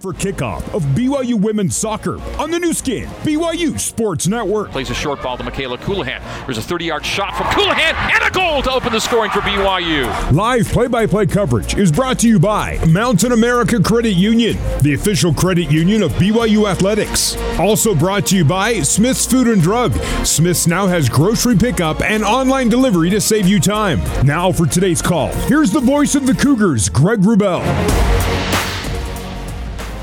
for kickoff of BYU women's soccer on the new skin, BYU Sports Network. Plays a short ball to Michaela Colohan. There's a 30 yard shot from Colohan and a goal to open the scoring for BYU. Live play by play coverage is brought to you by Mountain America Credit Union, the official credit union of BYU Athletics. Also brought to you by Smith's Food and Drug. Smith's now has grocery pickup and online delivery to save you time. Now for today's call, here's the voice of the Cougars, Greg Wrubell.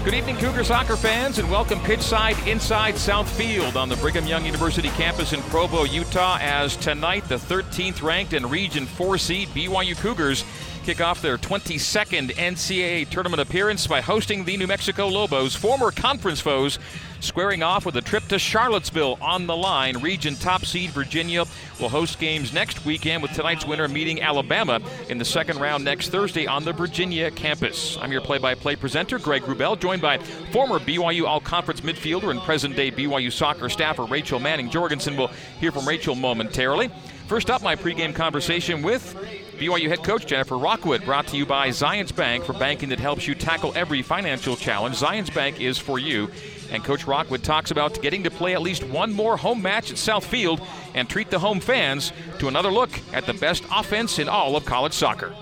Good evening, Cougar soccer fans, and welcome pitchside inside South Field on the Brigham Young University campus in Provo, Utah, as tonight the 13th ranked and Region 4 seed BYU Cougars kick off their 22nd NCAA tournament appearance by hosting the New Mexico Lobos, former conference foes, squaring off with a trip to Charlottesville on the line. Region top seed Virginia will host games next weekend with tonight's winner meeting Alabama in the second round next Thursday on the Virginia campus. I'm your play by play presenter, Greg Wrubell, joined by former BYU All Conference midfielder and present day BYU soccer staffer Rachel Manning Jorgensen. We'll hear from Rachel momentarily. First up, my pregame conversation with BYU head coach Jennifer Rockwood, brought to you by Zions Bank for banking that helps you tackle every financial challenge. Zions Bank is for you. And Coach Rockwood talks about getting to play at least one more home match at South Field and treat the home fans to another look at the best offense in all of college soccer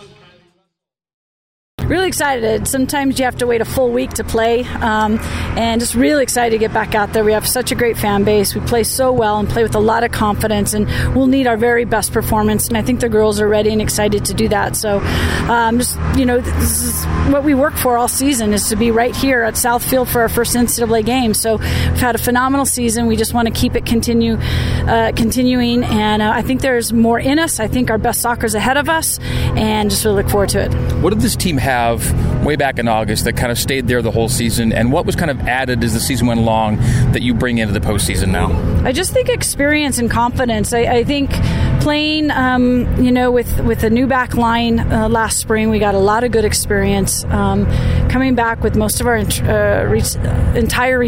really excited. Sometimes you have to wait a full week to play, um, and just really excited to get back out there. We have such a great fan base. We play so well and play with a lot of confidence, and we'll need our very best performance. And I think the girls are ready and excited to do that. So, um, just you know, this is what we work for all season is to be right here at Southfield for our first NCAA game. So, we've had a phenomenal season. We just want to keep it continue, uh, continuing, and uh, I think there's more in us. I think our best soccer is ahead of us, and just really look forward to it. What did this team have? Have way back in August that kind of stayed there the whole season, and what was kind of added as the season went along that you bring into the postseason now? I just think experience and confidence. I, I think playing, um, you know, with with a new back line uh, last spring, we got a lot of good experience. Um, coming back with most of our uh, re- entire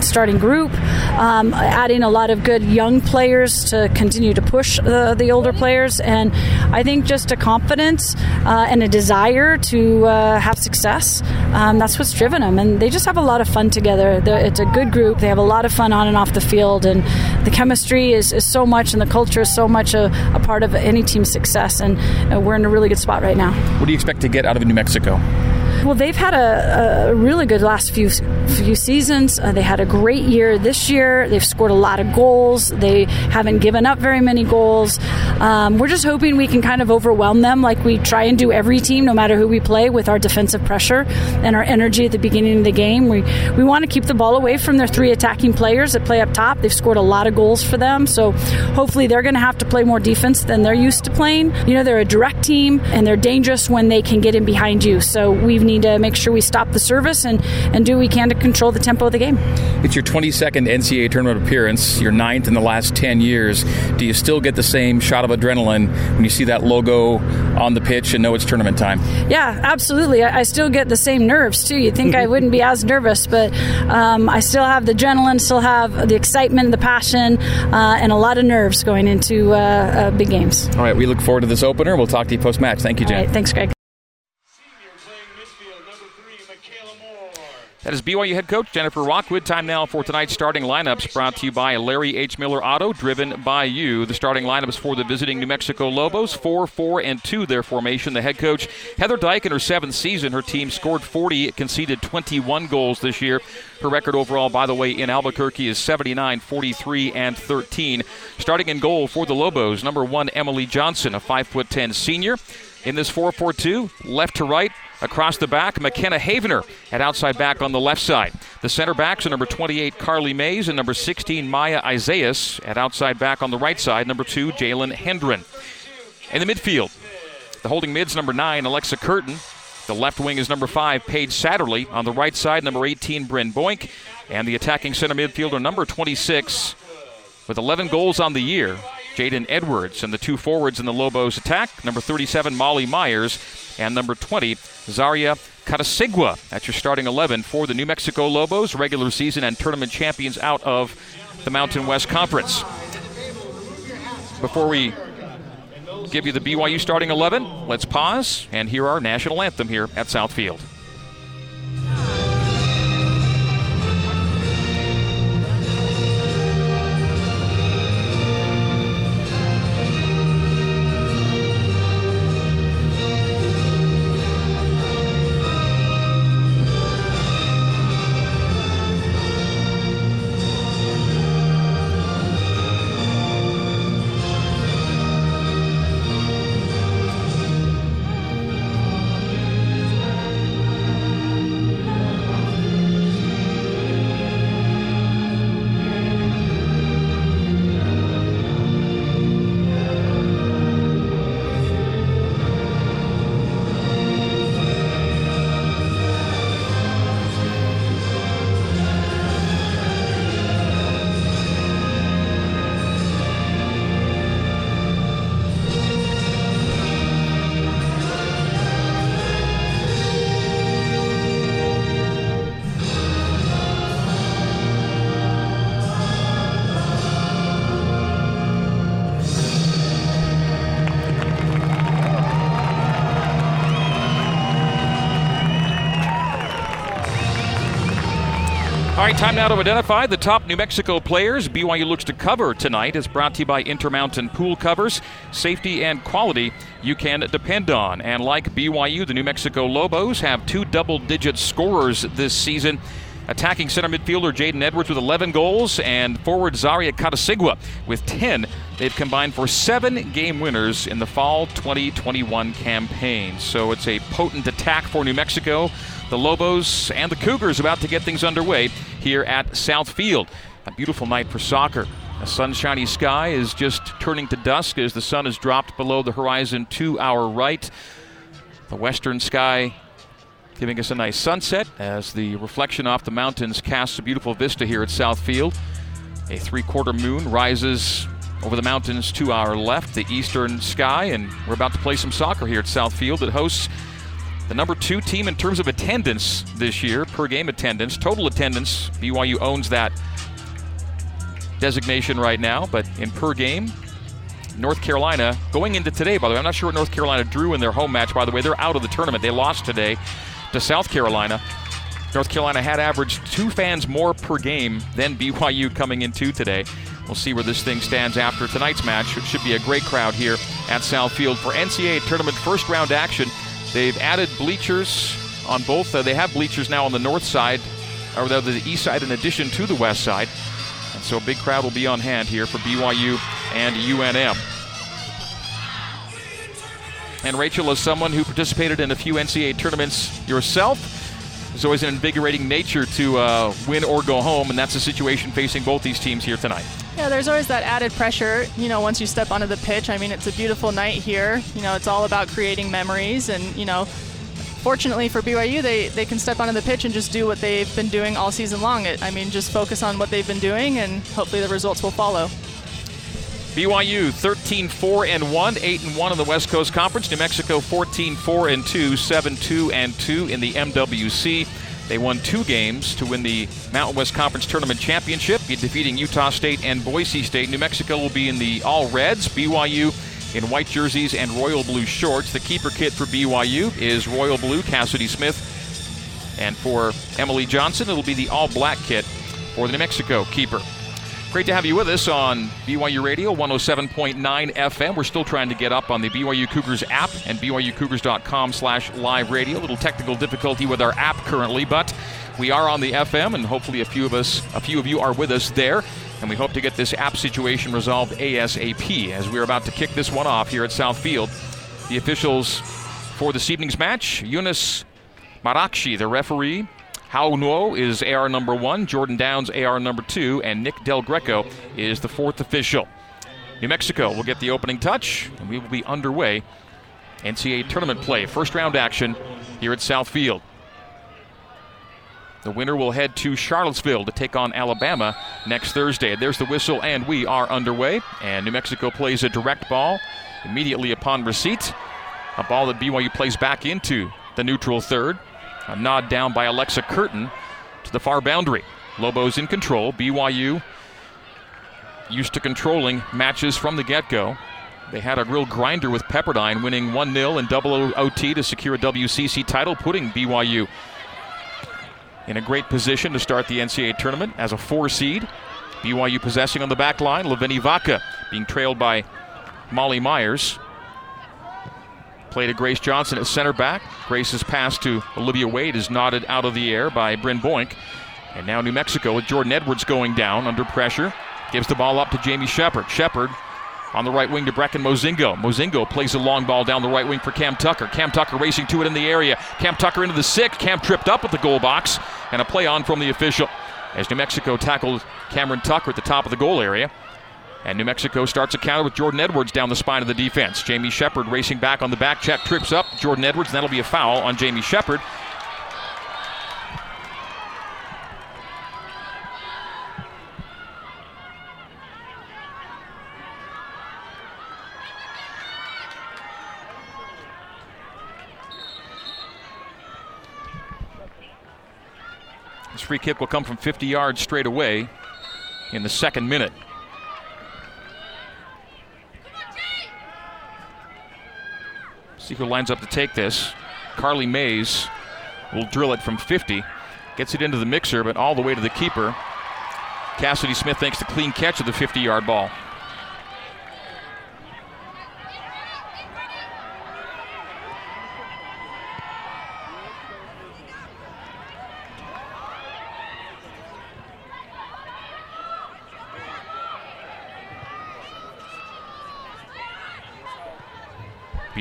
starting group, um, adding a lot of good young players to continue to push the, the older players, and I think just a confidence uh, and a desire to uh, have success. Um, that's what's driven them, and they just have a lot of fun together. They're, it's a good group. They have a lot of fun on and off the field, and the chemistry is, is so much, and the culture is so much a, a part of any team's success. And uh, we're in a really good spot right now. What do you expect to get out of New Mexico? Well, they've had a, a really good last few few seasons. Uh, they had a great year this year. They've scored a lot of goals. They haven't given up very many goals. Um, we're just hoping we can kind of overwhelm them, like we try and do every team, no matter who we play, with our defensive pressure and our energy at the beginning of the game. We we want to keep the ball away from their three attacking players that play up top. They've scored a lot of goals for them, so hopefully they're going to have to play more defense than they're used to playing. You know, they're a direct team and they're dangerous when they can get in behind you. So we've need to make sure we stop the service and, and do what we can to control the tempo of the game. It's your 22nd NCAA tournament appearance, your ninth in the last 10 years. Do you still get the same shot of adrenaline when you see that logo on the pitch and know it's tournament time? Yeah, absolutely. I, I still get the same nerves too. You'd think I wouldn't be as nervous, but um, I still have the adrenaline, still have the excitement, the passion, uh, and a lot of nerves going into uh, uh, big games. All right, we look forward to this opener. We'll talk to you post match. Thank you, Jen. thanks, Greg. That is BYU head coach Jennifer Rockwood. Time now for tonight's starting lineups brought to you by Larry H. Miller Auto, driven by you. The starting lineups for the visiting New Mexico Lobos 4 4 and 2 their formation. The head coach, Heather Dyche, in her seventh season, her team scored 40, conceded 21 goals this year. Her record overall, by the way, in Albuquerque is 79, 43, and 13. Starting in goal for the Lobos, number one, Emily Johnson, a 5'10 senior. In this 4 4 2, left to right, Across the back, McKenna Havener at outside back on the left side. The center backs are number 28, Carly Mays, and number 16, Maya Isaias at outside back on the right side. Number 2, Jalen Hendren. In the midfield, the holding mids, number 9, Alexa Curtin. The left wing is number 5, Paige Satterley. On the right side, number 18, Bryn Boink. And the attacking center midfielder, number 26, with 11 goals on the year, Jaden Edwards. And the two forwards in the Lobos attack, number 37, Molly Myers, and number 20, Zaria Katasigwa. That's your starting 11 for the New Mexico Lobos, regular season and tournament champions out of the Mountain West Conference. Before we give you the BYU starting 11, let's pause and hear our national anthem here at Southfield. Time now to identify the top New Mexico players BYU looks to cover tonight is brought to you by Intermountain Pool Covers. Safety and quality you can depend on. And like BYU, the New Mexico Lobos have two double digit scorers this season. Attacking center midfielder Jaden Edwards with 11 goals and forward Zaria Katasigwa with 10. They've combined for seven game winners in the fall 2021 campaign. So it's a potent attack for New Mexico the Lobos and the Cougars about to get things underway here at South Field. A beautiful night for soccer. A sunshiny sky is just turning to dusk as the sun has dropped below the horizon to our right. The western sky giving us a nice sunset as the reflection off the mountains casts a beautiful vista here at South Field. A three quarter moon rises over the mountains to our left, the eastern sky, and we're about to play some soccer here at South Field. It hosts the number two team in terms of attendance this year, per game attendance, total attendance. BYU owns that designation right now, but in per game, North Carolina going into today, by the way, I'm not sure what North Carolina drew in their home match, by the way. They're out of the tournament. They lost today to South Carolina. North Carolina had averaged two fans more per game than BYU coming into today. We'll see where this thing stands after tonight's match. It should be a great crowd here at South Field for NCAA tournament first round action. They've added bleachers on both. Uh, they have bleachers now on the north side, or the east side, in addition to the west side. And so a big crowd will be on hand here for BYU and UNM. And Rachel, as someone who participated in a few NCAA tournaments yourself, there's always an invigorating nature to uh, win or go home, and that's the situation facing both these teams here tonight. Yeah, there's always that added pressure, you know, once you step onto the pitch. I mean, it's a beautiful night here. You know, it's all about creating memories and, you know, fortunately for BYU, they, they can step onto the pitch and just do what they've been doing all season long. It, I mean, just focus on what they've been doing and hopefully the results will follow. BYU 13 4 and 1, 8 and 1 in the West Coast Conference. New Mexico 14 4 and 2, 7 2 and 2 in the MWC. They won two games to win the Mountain West Conference Tournament Championship, defeating Utah State and Boise State. New Mexico will be in the all reds, BYU in white jerseys and royal blue shorts. The keeper kit for BYU is royal blue, Cassidy Smith. And for Emily Johnson, it'll be the all black kit for the New Mexico keeper. Great to have you with us on BYU Radio 107.9 FM. We're still trying to get up on the BYU Cougars app and BYUCougars.com slash live radio. A little technical difficulty with our app currently, but we are on the FM and hopefully a few of us, a few of you are with us there. And we hope to get this app situation resolved ASAP as we're about to kick this one off here at South Field. The officials for this evening's match, Eunice Marakshi, the referee, Hao Nuo is AR number one, Jordan Downs AR number two, and Nick Del Greco is the fourth official. New Mexico will get the opening touch, and we will be underway. NCAA tournament play, first round action here at South Field. The winner will head to Charlottesville to take on Alabama next Thursday. There's the whistle, and we are underway. And New Mexico plays a direct ball immediately upon receipt. A ball that BYU plays back into the neutral third. A nod down by Alexa Curtin to the far boundary. Lobos in control. BYU used to controlling matches from the get go. They had a real grinder with Pepperdine, winning 1 0 in double OT to secure a WCC title, putting BYU in a great position to start the NCAA tournament as a four seed. BYU possessing on the back line. Laveni Vaca being trailed by Molly Myers. Play to Grace Johnson at center back. Grace's pass to Olivia Wade is nodded out of the air by Bryn Boink. And now New Mexico with Jordan Edwards going down under pressure. Gives the ball up to Jamie Shepard. Shepard on the right wing to Brecken Mozingo. Mozingo plays a long ball down the right wing for Cam Tucker. Cam Tucker racing to it in the area. Cam Tucker into the six. Cam tripped up at the goal box. And a play on from the official as New Mexico tackled Cameron Tucker at the top of the goal area. And New Mexico starts a counter with Jordan Edwards down the spine of the defense. Jamie Shepard racing back on the back check, trips up Jordan Edwards, and that'll be a foul on Jamie Shepard. This free kick will come from 50 yards straight away in the second minute. See who lines up to take this. Carly Mays will drill it from 50. Gets it into the mixer, but all the way to the keeper. Cassidy Smith makes the clean catch of the 50 yard ball.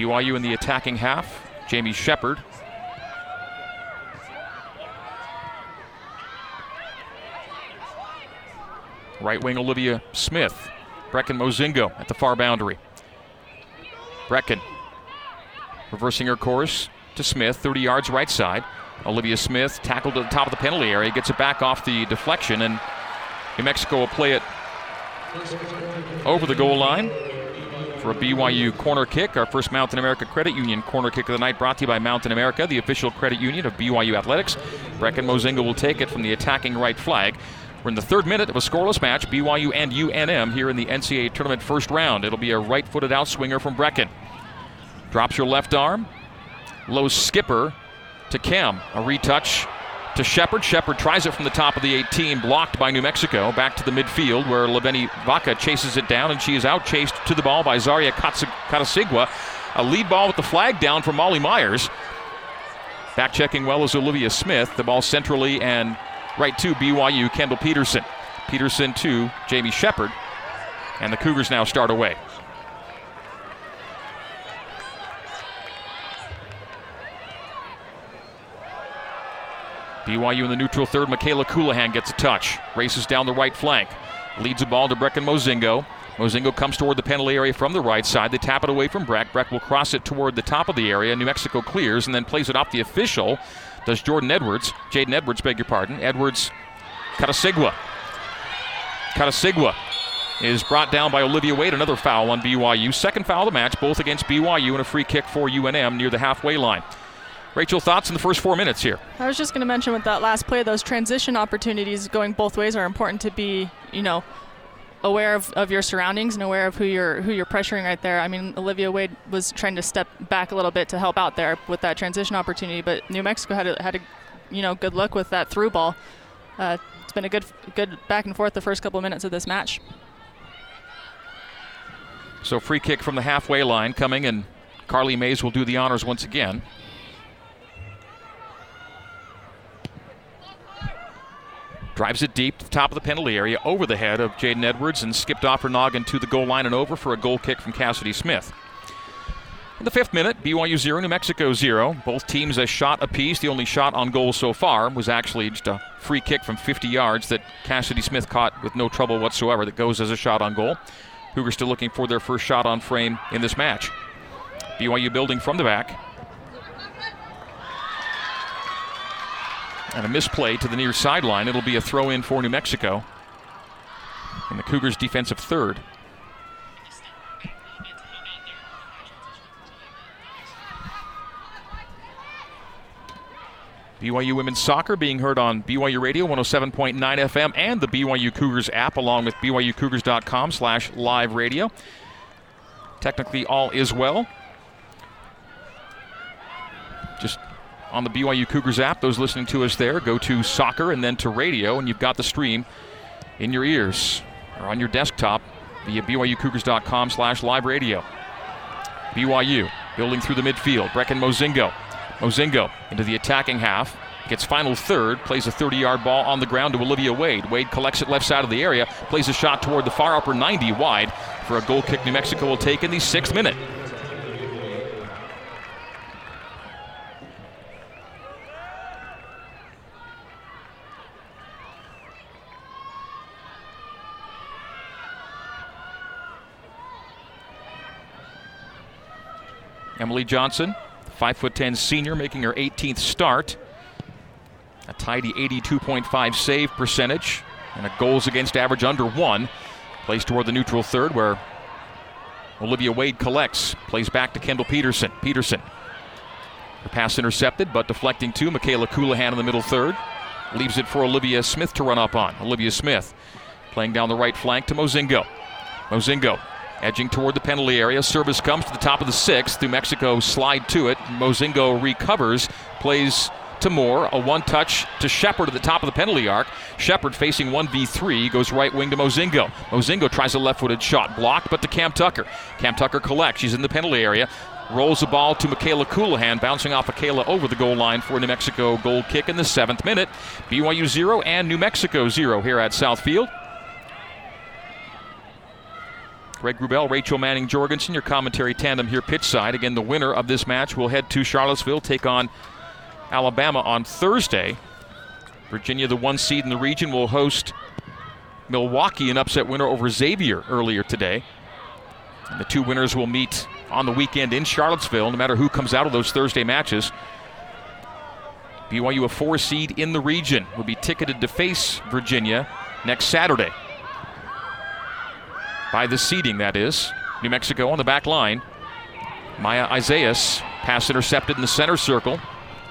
BYU in the attacking half. Jamie Shepard. Right wing Olivia Smith. Brecken Mozingo at the far boundary. Brecken reversing her course to Smith, 30 yards right side. Olivia Smith tackled to the top of the penalty area, gets it back off the deflection, and New Mexico will play it over the goal line for a BYU corner kick. Our first Mountain America Credit Union corner kick of the night brought to you by Mountain America, the official credit union of BYU Athletics. Brecken Mozingo will take it from the attacking right flag. We're in the third minute of a scoreless match, BYU and UNM here in the NCAA tournament first round. It'll be a right footed outswinger from Brecken. Drops your left arm. Low skipper to Cam. A retouch to Shepard. Shepard tries it from the top of the 18, blocked by New Mexico. Back to the midfield where Laveni Vaca chases it down, and she is out chased to the ball by Zaria Katasigwa. A lead ball with the flag down from Molly Myers. Back checking well is Olivia Smith. The ball centrally and right to BYU, Kendall Peterson. Peterson to Jamie Shepard. And the Cougars now start away. BYU in the neutral third. Michaela Colohan gets a touch. Races down the right flank. Leads the ball to Brecken Mozingo. Mozingo comes toward the penalty area from the right side. They tap it away from Breck. Breck will cross it toward the top of the area. New Mexico clears and then plays it off the official. Does Jordan Edwards. Jaden Edwards, beg your pardon. Edwards, Katasigwa. Katasigwa is brought down by Olivia Wade. Another foul on BYU. Second foul of the match, both against BYU and a free kick for UNM near the halfway line. Rachel, thoughts in the first four minutes here? I was just going to mention with that last play, those transition opportunities going both ways are important to be, you know, aware of, of your surroundings and aware of who you're who you're pressuring right there. I mean, Olivia Wade was trying to step back a little bit to help out there with that transition opportunity, but New Mexico had a, had a you know good look with that through ball. Uh, it's been a good good back and forth the first couple of minutes of this match. So free kick from the halfway line coming, and Carly Mays will do the honors once again. Drives it deep to the top of the penalty area over the head of Jaden Edwards and skipped off her noggin to the goal line and over for a goal kick from Cassidy Smith. In the fifth minute, BYU 0, New Mexico 0. Both teams a shot apiece. The only shot on goal so far was actually just a free kick from 50 yards that Cassidy Smith caught with no trouble whatsoever that goes as a shot on goal. Cougars still looking for their first shot on frame in this match. BYU building from the back. And a misplay to the near sideline. It'll be a throw in for New Mexico. And the Cougars' defensive third. BYU women's soccer being heard on BYU Radio 107.9 FM and the BYU Cougars app, along with BYUCougars.com slash live radio. Technically, all is well. Just on the BYU Cougars app. Those listening to us there, go to soccer and then to radio, and you've got the stream in your ears or on your desktop via BYUCougars.com slash live radio. BYU building through the midfield. Brecken Mozingo. Mozingo into the attacking half. Gets final third, plays a 30 yard ball on the ground to Olivia Wade. Wade collects it left side of the area, plays a shot toward the far upper 90 wide for a goal kick New Mexico will take in the sixth minute. Emily Johnson, 5'10 senior, making her 18th start. A tidy 82.5 save percentage and a goals against average under one. Plays toward the neutral third where Olivia Wade collects, plays back to Kendall Peterson. Peterson. Her pass intercepted, but deflecting to Michaela Colohan in the middle third. Leaves it for Olivia Smith to run up on. Olivia Smith playing down the right flank to Mozingo. Mozingo Edging toward the penalty area. Service comes to the top of the sixth. New Mexico slide to it. Mozingo recovers, plays to Moore. A one touch to Shepard at the top of the penalty arc. Shepard facing 1v3 goes right wing to Mozingo. Mozingo tries a left footed shot blocked, but to Cam Tucker. Cam Tucker collects. She's in the penalty area. Rolls the ball to Michaela Colohan, bouncing off Michaela over the goal line for New Mexico goal kick in the seventh minute. BYU 0 and New Mexico 0 here at Southfield. Greg Wrubell, Rachel Manning Jorgensen, your commentary tandem here pitch side. Again, the winner of this match will head to Charlottesville, take on Alabama on Thursday. Virginia, the one seed in the region, will host Milwaukee, an upset winner over Xavier earlier today. And the two winners will meet on the weekend in Charlottesville, no matter who comes out of those Thursday matches. BYU, a four seed in the region, will be ticketed to face Virginia next Saturday by the seeding, that is. New Mexico on the back line. Maya Isaias, pass intercepted in the center circle.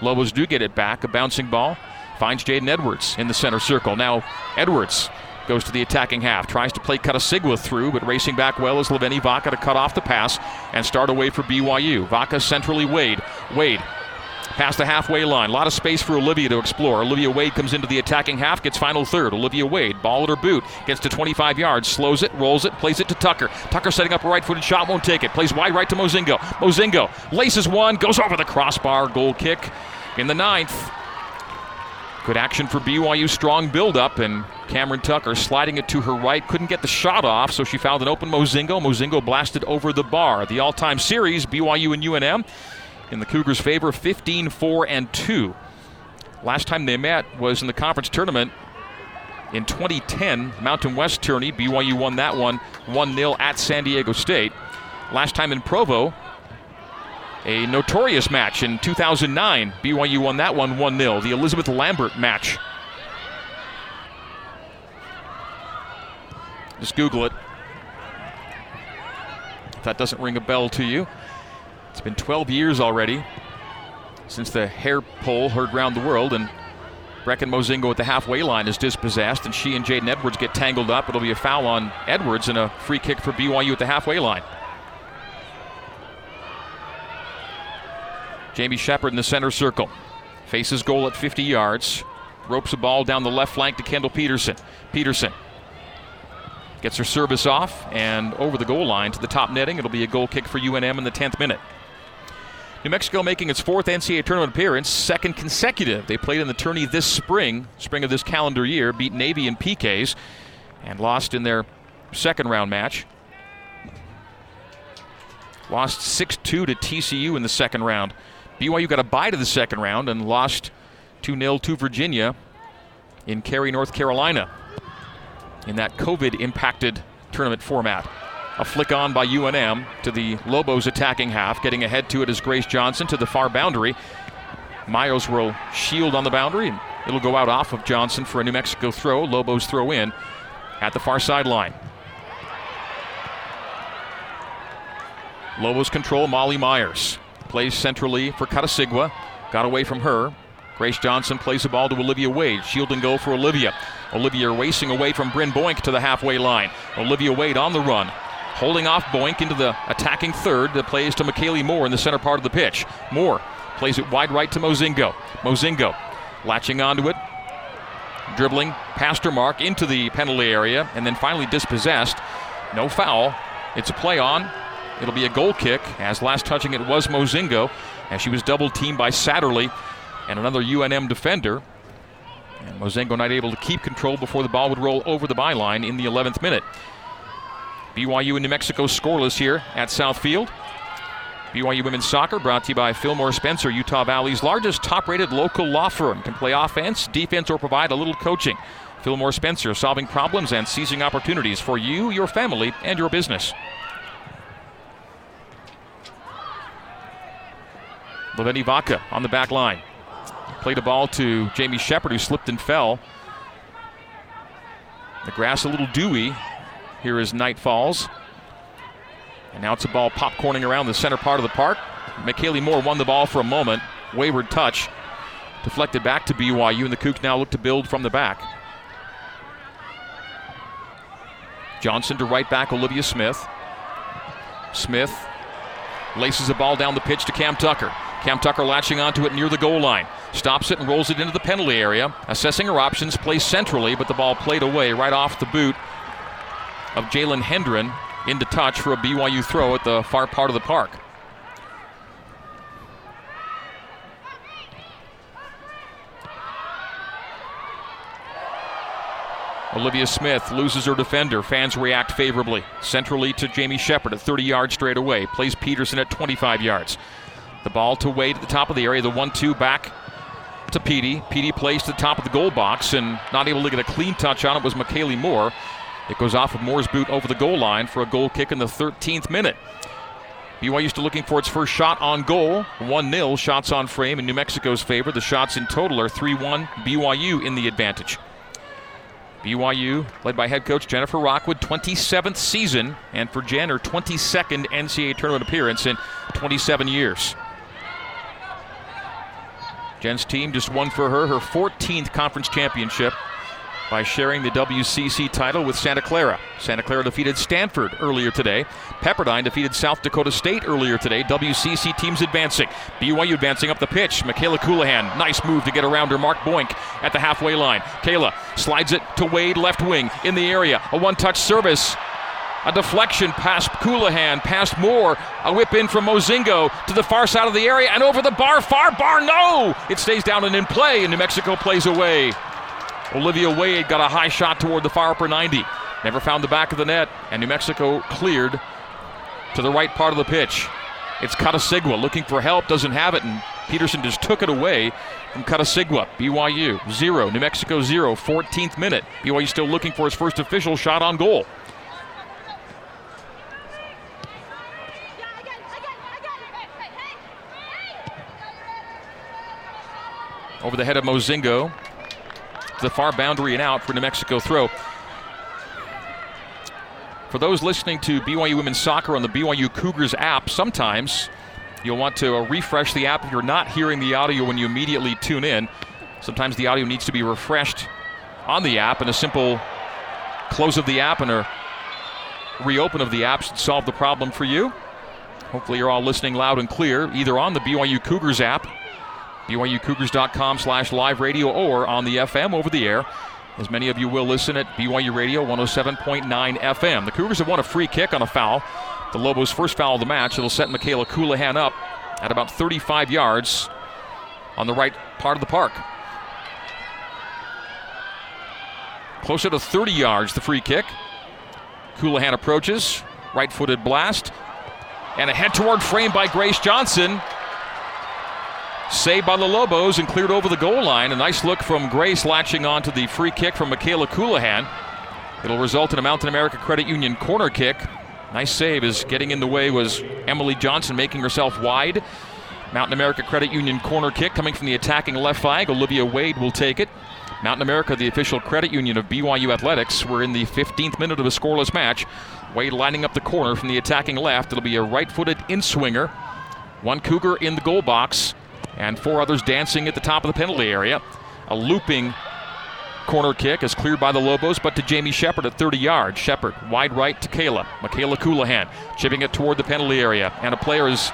Lobos do get it back. A bouncing ball finds Jaden Edwards in the center circle. Now Edwards goes to the attacking half, tries to play Katasigwa through, but racing back well is Laveni Vaca to cut off the pass and start away for BYU. Vaca centrally Wade. Wade past the halfway line. A lot of space for Olivia to explore. Olivia Wade comes into the attacking half, gets final third. Olivia Wade, ball at her boot, gets to 25 yards, slows it, rolls it, plays it to Tucker. Tucker setting up a right footed shot, won't take it. Plays wide right to Mozingo. Mozingo laces one, goes over the crossbar, goal kick in the ninth. Good action for BYU, strong build up, and Cameron Tucker sliding it to her right. Couldn't get the shot off, so she found an open Mozingo. Mozingo blasted over the bar. The all time series, BYU and UNM in the Cougars' favor 15 4 and 2. Last time they met was in the conference tournament in 2010, Mountain West tourney. BYU won that one 1 0 at San Diego State. Last time in Provo, a notorious match in 2009. BYU won that one 1 0, the Elizabeth Lambert match. Just Google it. If that doesn't ring a bell to you. It's been 12 years already since the hair pull heard round the world, and Brecken Mozingo at the halfway line is dispossessed, and she and Jaden Edwards get tangled up. It'll be a foul on Edwards and a free kick for BYU at the halfway line. Jamie Shepard in the center circle. Faces goal at 50 yards. Ropes a ball down the left flank to Kendall Peterson. Peterson gets her service off and over the goal line to the top netting. It'll be a goal kick for UNM in the 10th minute. New Mexico making its fourth NCAA tournament appearance, second consecutive. They played in the tourney this spring, spring of this calendar year, beat Navy in PKs, and lost in their second round match. Lost 6 2 to TCU in the second round. BYU got a bye to the second round and lost 2 0 to Virginia in Cary, North Carolina, in that COVID impacted tournament format. A flick on by UNM to the Lobos attacking half. Getting ahead to it is Grace Johnson to the far boundary. Miles will shield on the boundary, and it'll go out off of Johnson for a New Mexico throw. Lobos throw in at the far sideline. Lobos control Molly Myers. Plays centrally for Katasigwa. Got away from her. Grace Johnson plays the ball to Olivia Wade. Shield and go for Olivia. Olivia racing away from Bryn Boink to the halfway line. Olivia Wade on the run holding off Boink into the attacking third that plays to McKaylee Moore in the center part of the pitch. Moore plays it wide right to Mozingo. Mozingo latching onto it, dribbling past her mark into the penalty area, and then finally dispossessed. No foul. It's a play on. It'll be a goal kick, as last touching it was Mozingo, as she was double teamed by Satterley and another UNM defender. And Mozingo not able to keep control before the ball would roll over the byline in the 11th minute. BYU and New Mexico scoreless here at Southfield. BYU Women's Soccer brought to you by Fillmore Spencer, Utah Valley's largest top rated local law firm. Can play offense, defense, or provide a little coaching. Fillmore Spencer, solving problems and seizing opportunities for you, your family, and your business. Laveni Vaca on the back line. Played a ball to Jamie Shepard, who slipped and fell. The grass a little dewy here as night falls. And now it's a ball popcorning around the center part of the park. McKaylee Moore won the ball for a moment. Wayward touch. Deflected back to BYU, and the Cougs now look to build from the back. Johnson to right back, Olivia Smith. Smith laces a ball down the pitch to Cam Tucker. Cam Tucker latching onto it near the goal line. stops it and rolls it into the penalty area. Assessing her options, plays centrally, but the ball played away right off the boot of Jalen Hendren into touch for a BYU throw at the far part of the park. Olivia Smith loses her defender. Fans react favorably. Centrally to Jamie Shepard at 30 yards straight away. Plays Peterson at 25 yards. The ball to Wade at the top of the area. The 1 2 back to Petey. Petey plays to the top of the goal box and not able to get a clean touch on it was McKaylee Moore. It goes off of Moore's boot over the goal line for a goal kick in the 13th minute. BYU still looking for its first shot on goal. 1 0 shots on frame in New Mexico's favor. The shots in total are 3 1 BYU in the advantage. BYU, led by head coach Jennifer Rockwood, 27th season, and for Jen, her 22nd NCAA tournament appearance in 27 years. Jen's team just won for her her 14th conference championship by sharing the WCC title with Santa Clara. Santa Clara defeated Stanford earlier today. Pepperdine defeated South Dakota State earlier today. WCC teams advancing. BYU advancing up the pitch. Michaela Colohan, nice move to get around her. Mark Boink at the halfway line. Kayla slides it to Wade, left wing, in the area. A one touch service. A deflection past Colohan, past Moore. A whip in from Mozingo to the far side of the area and over the bar. Far bar, no! It stays down and in play, and New Mexico plays away. Olivia Wade got a high shot toward the far upper 90. Never found the back of the net, and New Mexico cleared to the right part of the pitch. It's Katasigwa looking for help, doesn't have it, and Peterson just took it away from Katasigwa. BYU zero, New Mexico zero, 14th minute. BYU still looking for his first official shot on goal. Over the head of Mozingo the far boundary and out for New Mexico throw. For those listening to BYU Women's Soccer on the BYU Cougars app, sometimes you'll want to refresh the app if you're not hearing the audio when you immediately tune in. Sometimes the audio needs to be refreshed on the app, and a simple close of the app and a reopen of the app should solve the problem for you. Hopefully, you're all listening loud and clear, either on the BYU Cougars app BYUCougars.com slash live radio or on the FM over the air. As many of you will listen at BYU Radio 107.9 FM. The Cougars have won a free kick on a foul. The Lobos' first foul of the match. It'll set Michaela Colohan up at about 35 yards on the right part of the park. Closer to 30 yards, the free kick. Colohan approaches, right footed blast, and a head toward frame by Grace Johnson. Saved by the Lobos and cleared over the goal line. A nice look from Grace latching on to the free kick from Michaela Colohan. It'll result in a Mountain America Credit Union corner kick. Nice save as getting in the way was Emily Johnson making herself wide. Mountain America Credit Union corner kick coming from the attacking left flag. Olivia Wade will take it. Mountain America, the official credit union of BYU Athletics, we're in the 15th minute of a scoreless match. Wade lining up the corner from the attacking left. It'll be a right footed in swinger. One Cougar in the goal box and four others dancing at the top of the penalty area. A looping corner kick is cleared by the Lobos, but to Jamie Shepard at 30 yards. Shepard wide right to Kayla. Michaela Colohan chipping it toward the penalty area, and a player is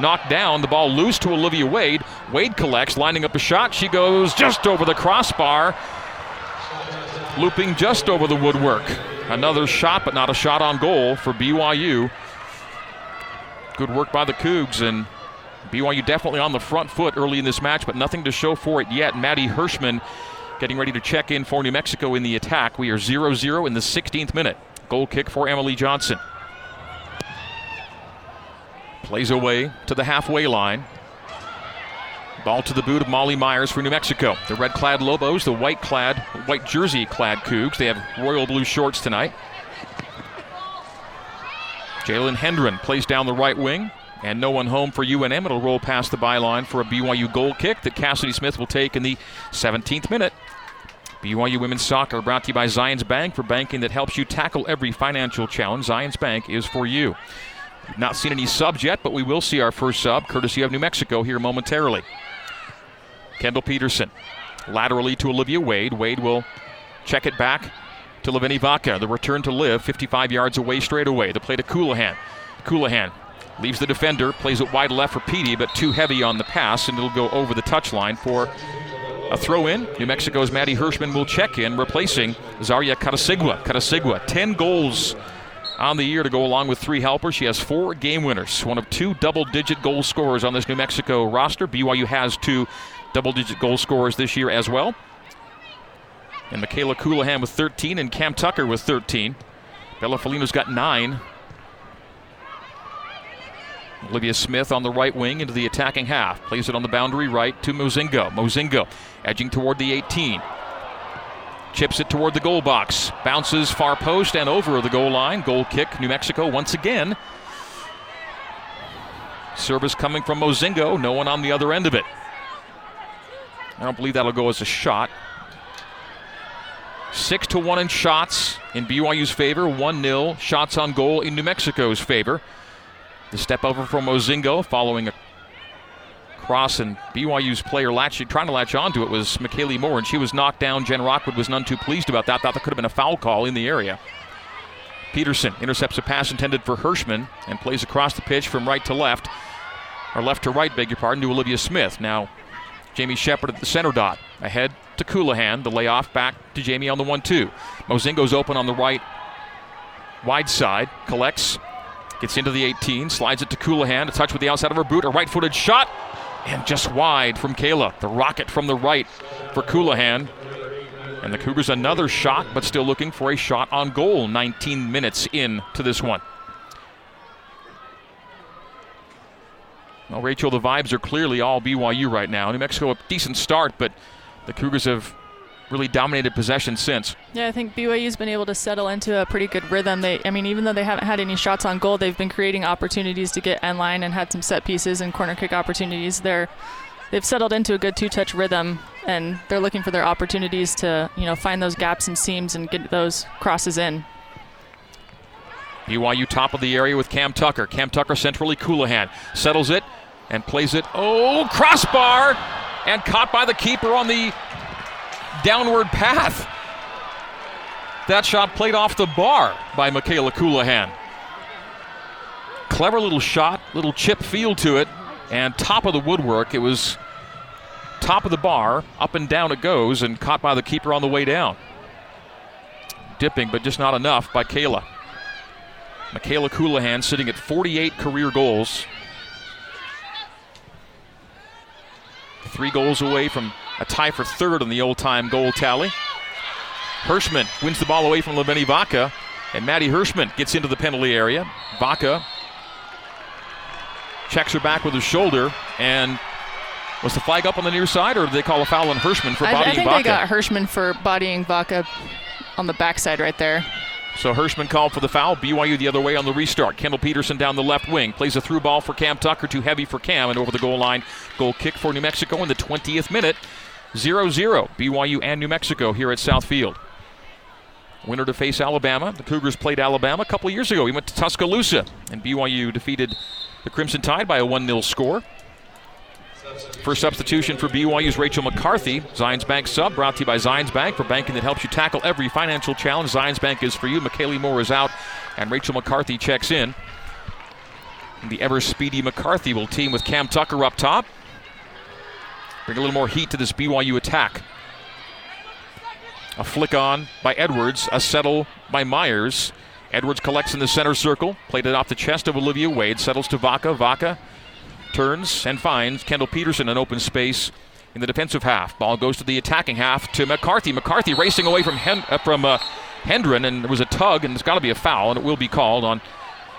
knocked down. The ball loose to Olivia Wade. Wade collects, lining up a shot. She goes just over the crossbar, looping just over the woodwork. Another shot, but not a shot on goal for BYU. Good work by the Cougs, and BYU definitely on the front foot early in this match, but nothing to show for it yet. Maddie Hirschman getting ready to check in for New Mexico in the attack. We are 0 0 in the 16th minute. Goal kick for Emily Johnson. Plays away to the halfway line. Ball to the boot of Molly Myers for New Mexico. The red clad Lobos, the white clad, white jersey clad Cougs. They have royal blue shorts tonight. Jalen Hendren plays down the right wing. And no one home for UNM. It'll roll past the byline for a BYU goal kick that Cassidy Smith will take in the 17th minute. BYU Women's Soccer brought to you by Zions Bank for banking that helps you tackle every financial challenge. Zions Bank is for you. Not seen any subs yet, but we will see our first sub, courtesy of New Mexico, here momentarily. Kendall Peterson laterally to Olivia Wade. Wade will check it back to Laveni Vaca. The return to Liv, 55 yards away straight away. The play to Colohan. Colohan Leaves the defender, plays it wide left for Petey, but too heavy on the pass, and it'll go over the touchline for a throw in. New Mexico's Maddie Hirschman will check in, replacing Zaria Katasigwa. Katasigwa, 10 goals on the year to go along with three helpers. She has four game winners, one of two double digit goal scorers on this New Mexico roster. BYU has two double digit goal scorers this year as well. And Michaela Colohan with 13 and Cam Tucker with 13. Bella Folino's got nine. Olivia Smith on the right wing into the attacking half. Plays it on the boundary right to Mozingo. Mozingo edging toward the 18. Chips it toward the goal box. Bounces far post and over the goal line. Goal kick, New Mexico once again. Service coming from Mozingo. No one on the other end of it. I don't believe that'll go as a shot. Six to one in shots in BYU's favor. One 0 shots on goal in New Mexico's favor. The step over from Mozingo following a cross and BYU's player latching, trying to latch onto it was McKaylee Moore, and she was knocked down. Jen Rockwood was none too pleased about that. Thought that could have been a foul call in the area. Peterson intercepts a pass intended for Hirschman and plays across the pitch from right to left, or left to right, beg your pardon, to Olivia Smith. Now, Jamie Shepard at the center dot. Ahead to Colohan. The layoff back to Jamie on the 1 2. Mozingo's open on the right wide side. Collects Gets into the 18, slides it to Colohan, a touch with the outside of her boot, a right footed shot, and just wide from Kayla. The rocket from the right for Colohan. And the Cougars another shot, but still looking for a shot on goal 19 minutes in to this one. Well, Rachel, the vibes are clearly all BYU right now. New Mexico, a decent start, but the Cougars have really dominated possession since. Yeah, I think BYU's been able to settle into a pretty good rhythm. They, I mean, even though they haven't had any shots on goal, they've been creating opportunities to get end line and had some set pieces and corner kick opportunities. They're they've settled into a good two-touch rhythm, and they're looking for their opportunities to you know find those gaps and seams and get those crosses in. BYU top of the area with Cam Tucker. Cam Tucker centrally Colohan settles it and plays it. Oh, crossbar and caught by the keeper on the downward path. That shot played off the bar by Michaela Colohan. Clever little shot, little chip feel to it, and top of the woodwork. It was top of the bar, up and down it goes, and caught by the keeper on the way down. Dipping, but just not enough by Kayla. Michaela Colohan sitting at 48 career goals. Three goals away from a tie for third on the old time goal tally. Hirschman wins the ball away from Laveni Vaca, and Maddie Hirschman gets into the penalty area. Vaca checks her back with his shoulder, and was the flag up on the near side, or did they call a foul on Hirschman for bodying Vaca? I think Vaca? they got Hirschman for bodying Vaca on the backside right there. So Hirschman called for the foul. BYU the other way on the restart. Kendall Peterson down the left wing. Plays a through ball for Cam Tucker. Too heavy for Cam. And over the goal line. Goal kick for New Mexico in the 20th minute. 0 0. BYU and New Mexico here at Southfield. Winner to face Alabama. The Cougars played Alabama a couple years ago. We went to Tuscaloosa, and BYU defeated the Crimson Tide by a 1 0 score. First substitution for BYU's Rachel McCarthy. Zions Bank sub brought to you by Zions Bank for banking that helps you tackle every financial challenge. Zions Bank is for you. McKaylee Moore is out, and Rachel McCarthy checks in. The ever speedy McCarthy will team with Cam Tucker up top. Bring a little more heat to this BYU attack. A flick on by Edwards, a settle by Myers. Edwards collects in the center circle, played it off the chest of Olivia Wade, settles to Vaca. Vaca turns and finds Kendall Peterson in open space in the defensive half. Ball goes to the attacking half to McCarthy. McCarthy racing away from Hen- uh, from uh, Hendren, and there was a tug, and it's got to be a foul, and it will be called on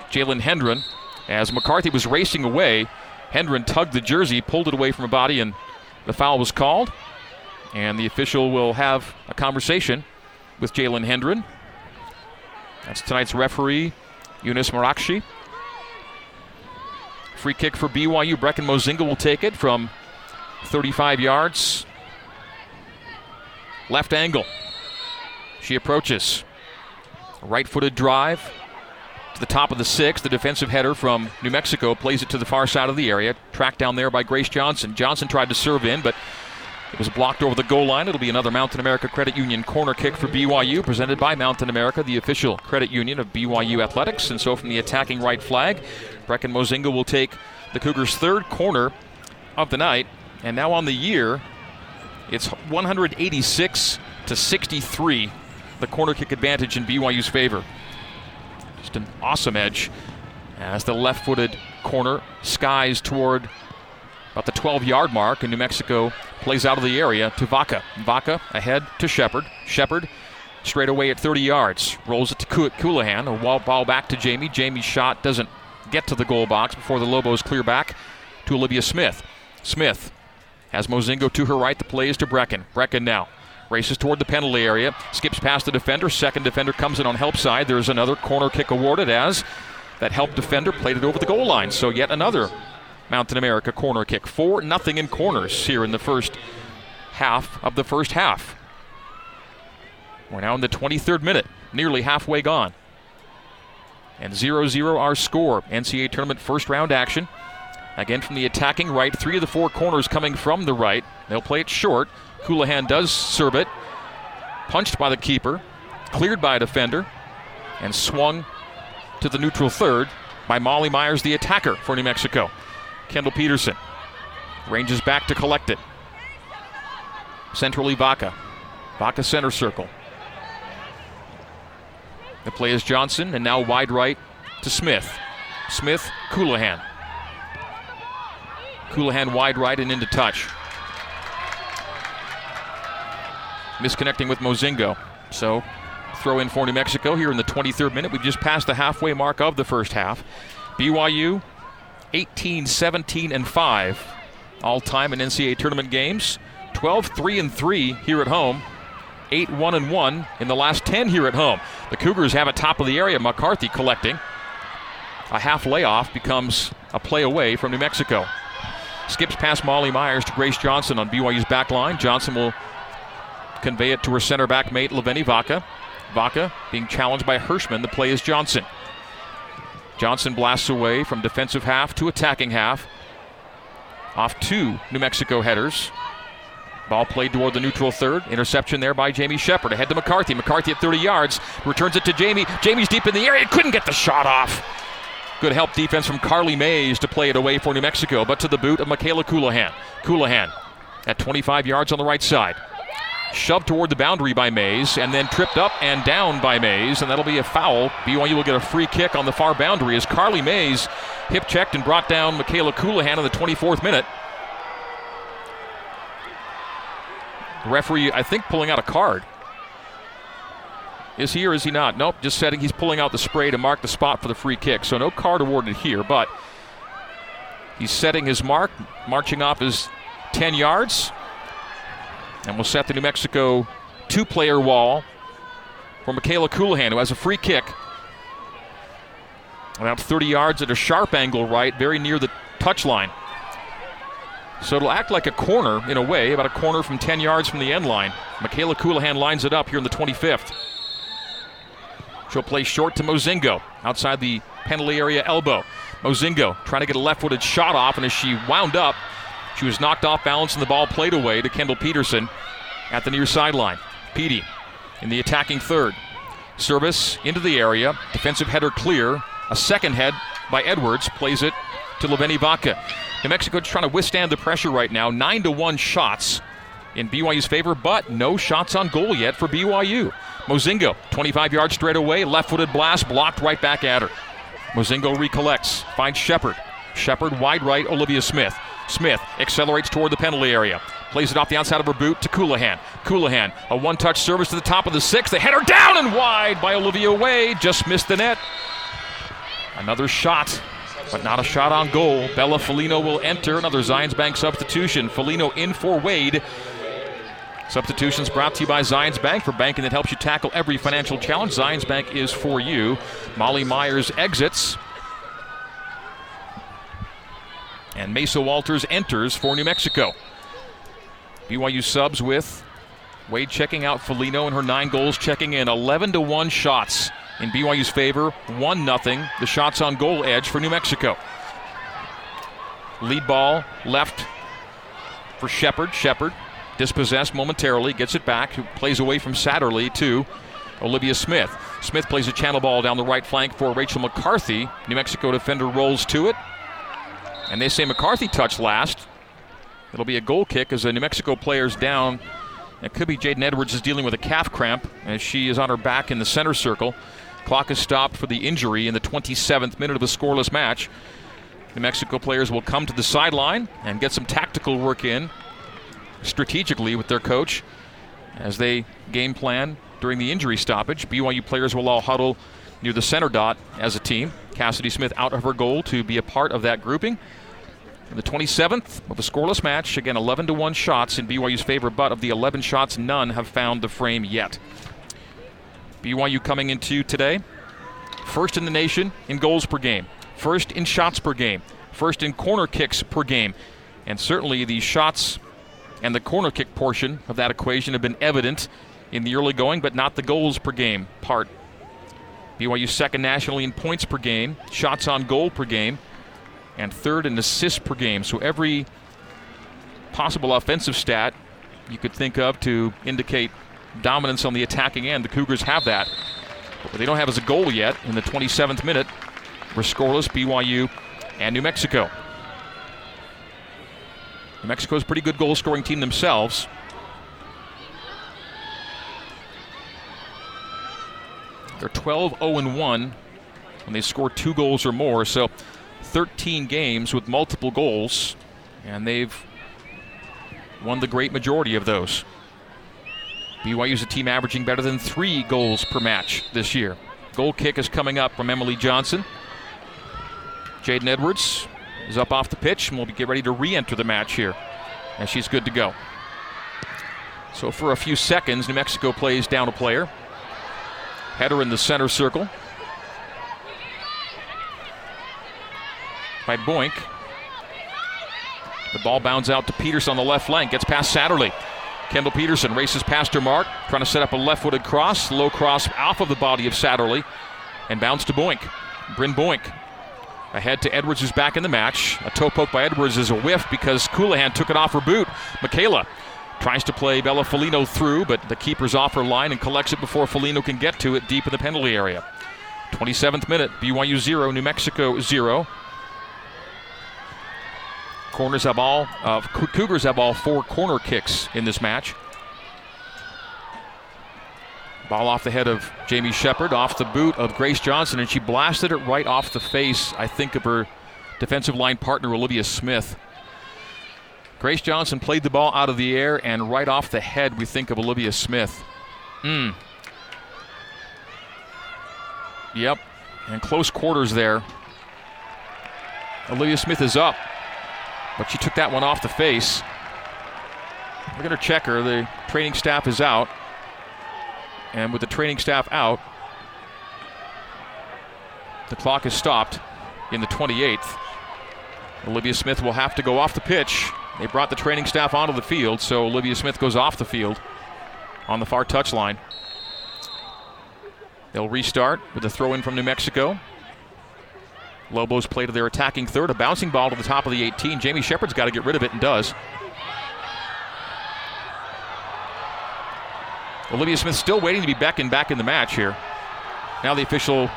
Jalen Hendren. As McCarthy was racing away, Hendren tugged the jersey, pulled it away from her body, and the foul was called, and the official will have a conversation with Jalen Hendren. That's tonight's referee, Eunice Marakshi. Free kick for BYU. Brecken Mozingo will take it from 35 yards. Left angle. She approaches. Right footed drive to the top of the six. The defensive header from New Mexico plays it to the far side of the area. Tracked down there by Grace Johnson. Johnson tried to serve in, but It was blocked over the goal line. It'll be another Mountain America Credit Union corner kick for BYU, presented by Mountain America, the official credit union of BYU Athletics. And so from the attacking right flag, Brecken Mozingo will take the Cougars' third corner of the night. And now on the year, it's 186 to 63, the corner kick advantage in BYU's favor. Just an awesome edge as the left footed corner skies toward about the 12 yard mark, and New Mexico plays out of the area to Vaca. Vaca ahead to Shepard. Shepard straight away at 30 yards. Rolls it to Colohan. A wall ball back to Jamie. Jamie's shot doesn't get to the goal box before the Lobos clear back to Olivia Smith. Smith has Mozingo to her right. The play is to Brecken. Brecken now races toward the penalty area. Skips past the defender. Second defender comes in on help side. There's another corner kick awarded as that help defender played it over the goal line. So yet another Mountain America corner kick. 4 nothing in corners here in the first half of the first half. We're now in the 23rd minute, nearly halfway gone. And 0 0 our score. NCAA tournament first round action. Again from the attacking right, three of the four corners coming from the right. They'll play it short. Colohan does serve it. Punched by the keeper, cleared by a defender, and swung to the neutral third by Molly Myers, the attacker for New Mexico. Kendall Peterson ranges back to collect it. Centrally Vaca. Vaca center circle. The play is Johnson, and now wide right to Smith. Smith, Colohan. Colohan wide right and into touch. Misconnecting with Mozingo. So throw in for New Mexico here in the 23rd minute. We've just passed the halfway mark of the first half. BYU 18, 17, and 5 all time in NCAA tournament games. 12, 3, and 3 here at home. 8, 1, and 1 in the last 10 here at home. The Cougars have a top of the area. McCarthy collecting. A half layoff becomes a play away from New Mexico. Skips past Molly Myers to Grace Johnson on BYU's back line. Johnson will convey it to her center back mate, Laveni Vaca. Vaca being challenged by Hirschman. The play is Johnson. Johnson blasts away from defensive half to attacking half. Off two New Mexico headers. Ball played toward the neutral third. Interception there by Jamie Shepard. Ahead to McCarthy. McCarthy at 30 yards. Returns it to Jamie. Jamie's deep in the area. Couldn't get the shot off. Good help defense from Carly Mays to play it away for New Mexico, but to the boot of Michaela Colohan. Colohan at 25 yards on the right side shoved toward the boundary by Mays, and then tripped up and down by Mays, and that'll be a foul. BYU will get a free kick on the far boundary as Carly Mays hip checked and brought down Michaela Colohan in the 24th minute. The referee, I think, pulling out a card. Is he or is he not? Nope, just setting. He's pulling out the spray to mark the spot for the free kick. So no card awarded here, but he's setting his mark, marching off his 10 yards. And we'll set the New Mexico two player wall for Michaela Colohan, who has a free kick. About 30 yards at a sharp angle right, very near the touchline. So it'll act like a corner in a way, about a corner from 10 yards from the end line. Michaela Colohan lines it up here in the 25th. She'll play short to Mozingo outside the penalty area elbow. Mozingo trying to get a left footed shot off, and as she wound up, she was knocked off balance and the ball played away to Kendall Peterson at the near sideline. Petey in the attacking third. Service into the area. Defensive header clear. A second head by Edwards plays it to Laveni Vaca. New Mexico trying to withstand the pressure right now. Nine to one shots in BYU's favor, but no shots on goal yet for BYU. Mozingo, 25 yards straight away, left-footed blast, blocked right back at her. Mozingo recollects, finds Shepard. Shepard wide right, Olivia Smith. Smith accelerates toward the penalty area. Plays it off the outside of her boot to Colohan. Colohan, a one touch service to the top of the six. They header down and wide by Olivia Wade. Just missed the net. Another shot, but not a shot on goal. Bella Folino will enter. Another Zions Bank substitution. Folino in for Wade. Substitutions brought to you by Zions Bank for banking that helps you tackle every financial challenge. Zions Bank is for you. Molly Myers exits. And Mesa Walters enters for New Mexico. BYU subs with Wade checking out Folino and her nine goals checking in 11 to 1 shots in BYU's favor, 1 0. The shots on goal edge for New Mexico. Lead ball left for Shepard. Shepard Dispossessed momentarily, gets it back, who plays away from Satterley to Olivia Smith. Smith plays a channel ball down the right flank for Rachel McCarthy. New Mexico defender rolls to it. And they say McCarthy touched last. It'll be a goal kick as the New Mexico player's down. It could be Jaden Edwards is dealing with a calf cramp as she is on her back in the center circle. Clock is stopped for the injury in the 27th minute of a scoreless match. New Mexico players will come to the sideline and get some tactical work in strategically with their coach as they game plan during the injury stoppage. BYU players will all huddle near the center dot as a team. Cassidy Smith out of her goal to be a part of that grouping. The 27th of a scoreless match, again 11 to 1 shots in BYU's favor, but of the 11 shots, none have found the frame yet. BYU coming into today, first in the nation in goals per game, first in shots per game, first in corner kicks per game, and certainly the shots and the corner kick portion of that equation have been evident in the early going, but not the goals per game part. BYU second nationally in points per game, shots on goal per game, and third in assists per game. So every possible offensive stat you could think of to indicate dominance on the attacking end, the Cougars have that. But they don't have as a goal yet in the 27th minute. We're scoreless, BYU and New Mexico. New Mexico's a pretty good goal scoring team themselves. They're 12 0 1 when they score two goals or more. So 13 games with multiple goals, and they've won the great majority of those. BYU is a team averaging better than three goals per match this year. Goal kick is coming up from Emily Johnson. Jaden Edwards is up off the pitch and will get ready to re enter the match here. And she's good to go. So for a few seconds, New Mexico plays down a player. Header in the center circle. By Boink. The ball bounds out to Peters on the left flank. Gets past Satterley. Kendall Peterson races past her mark, trying to set up a left footed cross. Low cross off of the body of Satterley and bounce to Boink. Bryn Boink ahead to Edwards, who's back in the match. A toe poke by Edwards is a whiff because Colohan took it off her boot. Michaela Tries to play Bella Folino through, but the keeper's off her line and collects it before Folino can get to it deep in the penalty area. 27th minute, BYU 0, New Mexico 0. Corners have all, uh, Cougars have all four corner kicks in this match. Ball off the head of Jamie Shepard, off the boot of Grace Johnson, and she blasted it right off the face, I think, of her defensive line partner, Olivia Smith. Grace Johnson played the ball out of the air and right off the head, we think of Olivia Smith. Mm. Yep. And close quarters there. Olivia Smith is up, but she took that one off the face. We're going to check her. The training staff is out. And with the training staff out, the clock is stopped in the 28th. Olivia Smith will have to go off the pitch they brought the training staff onto the field, so Olivia Smith goes off the field on the far touchline. They'll restart with a throw in from New Mexico. Lobos play to their attacking third, a bouncing ball to the top of the 18. Jamie Shepard's got to get rid of it and does. Olivia Smith still waiting to be beckoned back in the match here. Now the official,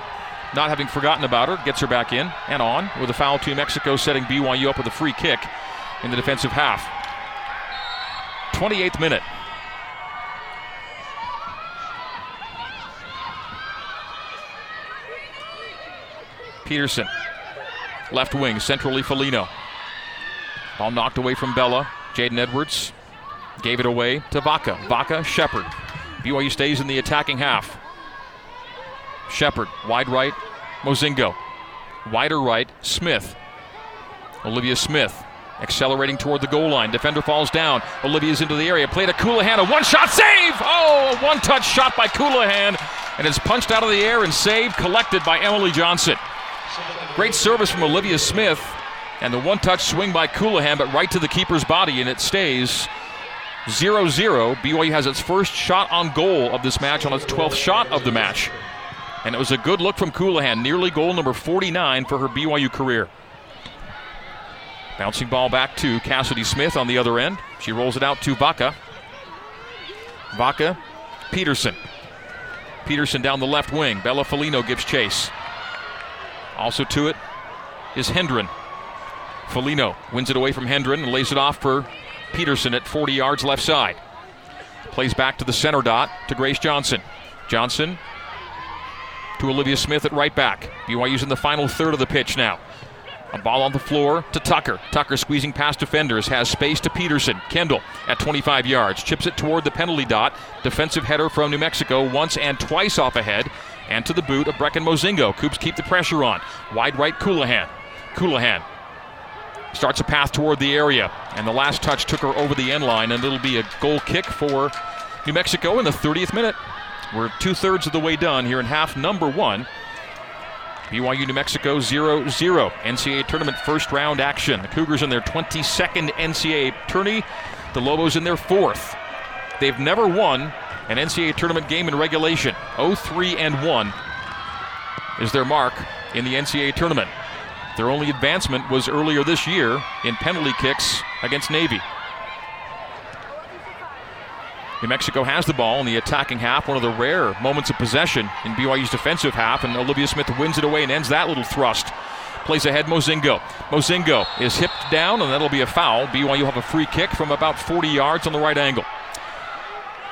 not having forgotten about her, gets her back in and on with a foul to Mexico, setting BYU up with a free kick in the defensive half. 28th minute. Peterson, left wing, centrally Folino. Ball knocked away from Bella. Jaden Edwards gave it away to Vaca. Vaca, Shepard. BYU stays in the attacking half. Shepard, wide right, Mozingo. Wider right, Smith. Olivia Smith accelerating toward the goal line. Defender falls down. Olivia's into the area. Play to Colohan. A one shot save! Oh, a one touch shot by Colohan. And it's punched out of the air and saved, collected by Emily Johnson. Great service from Olivia Smith. And the one touch swing by Colohan, but right to the keeper's body, and it stays 0 0. BYU has its first shot on goal of this match on its 12th shot of the match. And it was a good look from Colohan, nearly goal number 49 for her BYU career. Bouncing ball back to Cassidy Smith on the other end. She rolls it out to Vaca. Vaca, Peterson. Peterson down the left wing. Bella Folino gives chase. Also to it is Hendren. Folino wins it away from Hendren and lays it off for Peterson at 40 yards left side. Plays back to the center dot to Grace Johnson. Johnson to Olivia Smith at right back. BYU's in the final third of the pitch now. A ball on the floor to Tucker. Tucker squeezing past defenders, has space to Peterson. Kendall at 25 yards, chips it toward the penalty dot. Defensive header from New Mexico once and twice off ahead, and to the boot of Brecken Mozingo. Cougs keep the pressure on. Wide right, Colohan. Colohan starts a path toward the area, and the last touch took her over the end line, and it'll be a goal kick for New Mexico in the 30th minute. We're two thirds of the way done here in half number one. BYU New Mexico 0 0. NCAA tournament first round action. The Cougars in their 22nd NCAA tourney, the Lobos in their fourth. They've never won an NCAA tournament game in regulation. 0 3 and 1 is their mark in the NCAA tournament. Their only advancement was earlier this year in penalty kicks against Navy. New Mexico has the ball in the attacking half, one of the rare moments of possession in BYU's defensive half, and Olivia Smith wins it away and ends that little thrust. Plays ahead Mozingo. Mozingo is hipped down, and that'll be a foul. BYU have a free kick from about 40 yards on the right angle.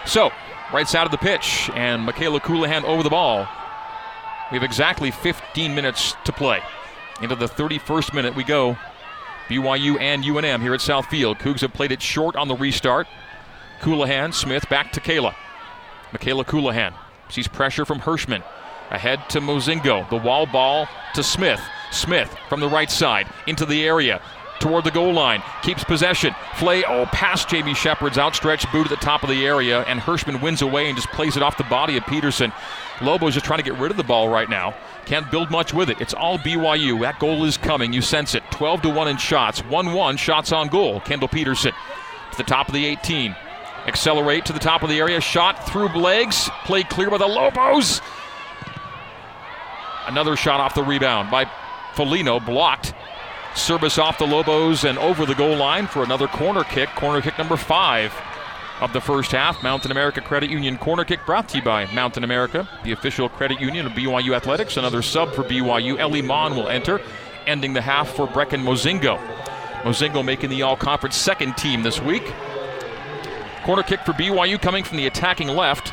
So, right side of the pitch, and Michaela Colohan over the ball. We have exactly 15 minutes to play. Into the 31st minute we go. BYU and UNM here at Southfield. Cougs have played it short on the restart. Colohan, Smith back to Kayla. Michaela Colohan sees pressure from Hirschman. Ahead to Mozingo. The wall ball to Smith. Smith from the right side into the area toward the goal line. Keeps possession. Flay, oh, past Jamie Shepard's outstretched boot at the top of the area, and Hirschman wins away and just plays it off the body of Peterson. Lobo's just trying to get rid of the ball right now. Can't build much with it. It's all BYU. That goal is coming. You sense it. 12 to 1 in shots. 1 1 shots on goal. Kendall Peterson to the top of the 18. Accelerate to the top of the area. Shot through legs. Played clear by the Lobos. Another shot off the rebound by Folino. Blocked. Service off the Lobos and over the goal line for another corner kick. Corner kick number five of the first half. Mountain America Credit Union corner kick brought to you by Mountain America, the official credit union of BYU Athletics. Another sub for BYU. Ellie Mon will enter, ending the half for Brecken Mozingo. Mozingo making the all conference second team this week. Corner kick for BYU coming from the attacking left.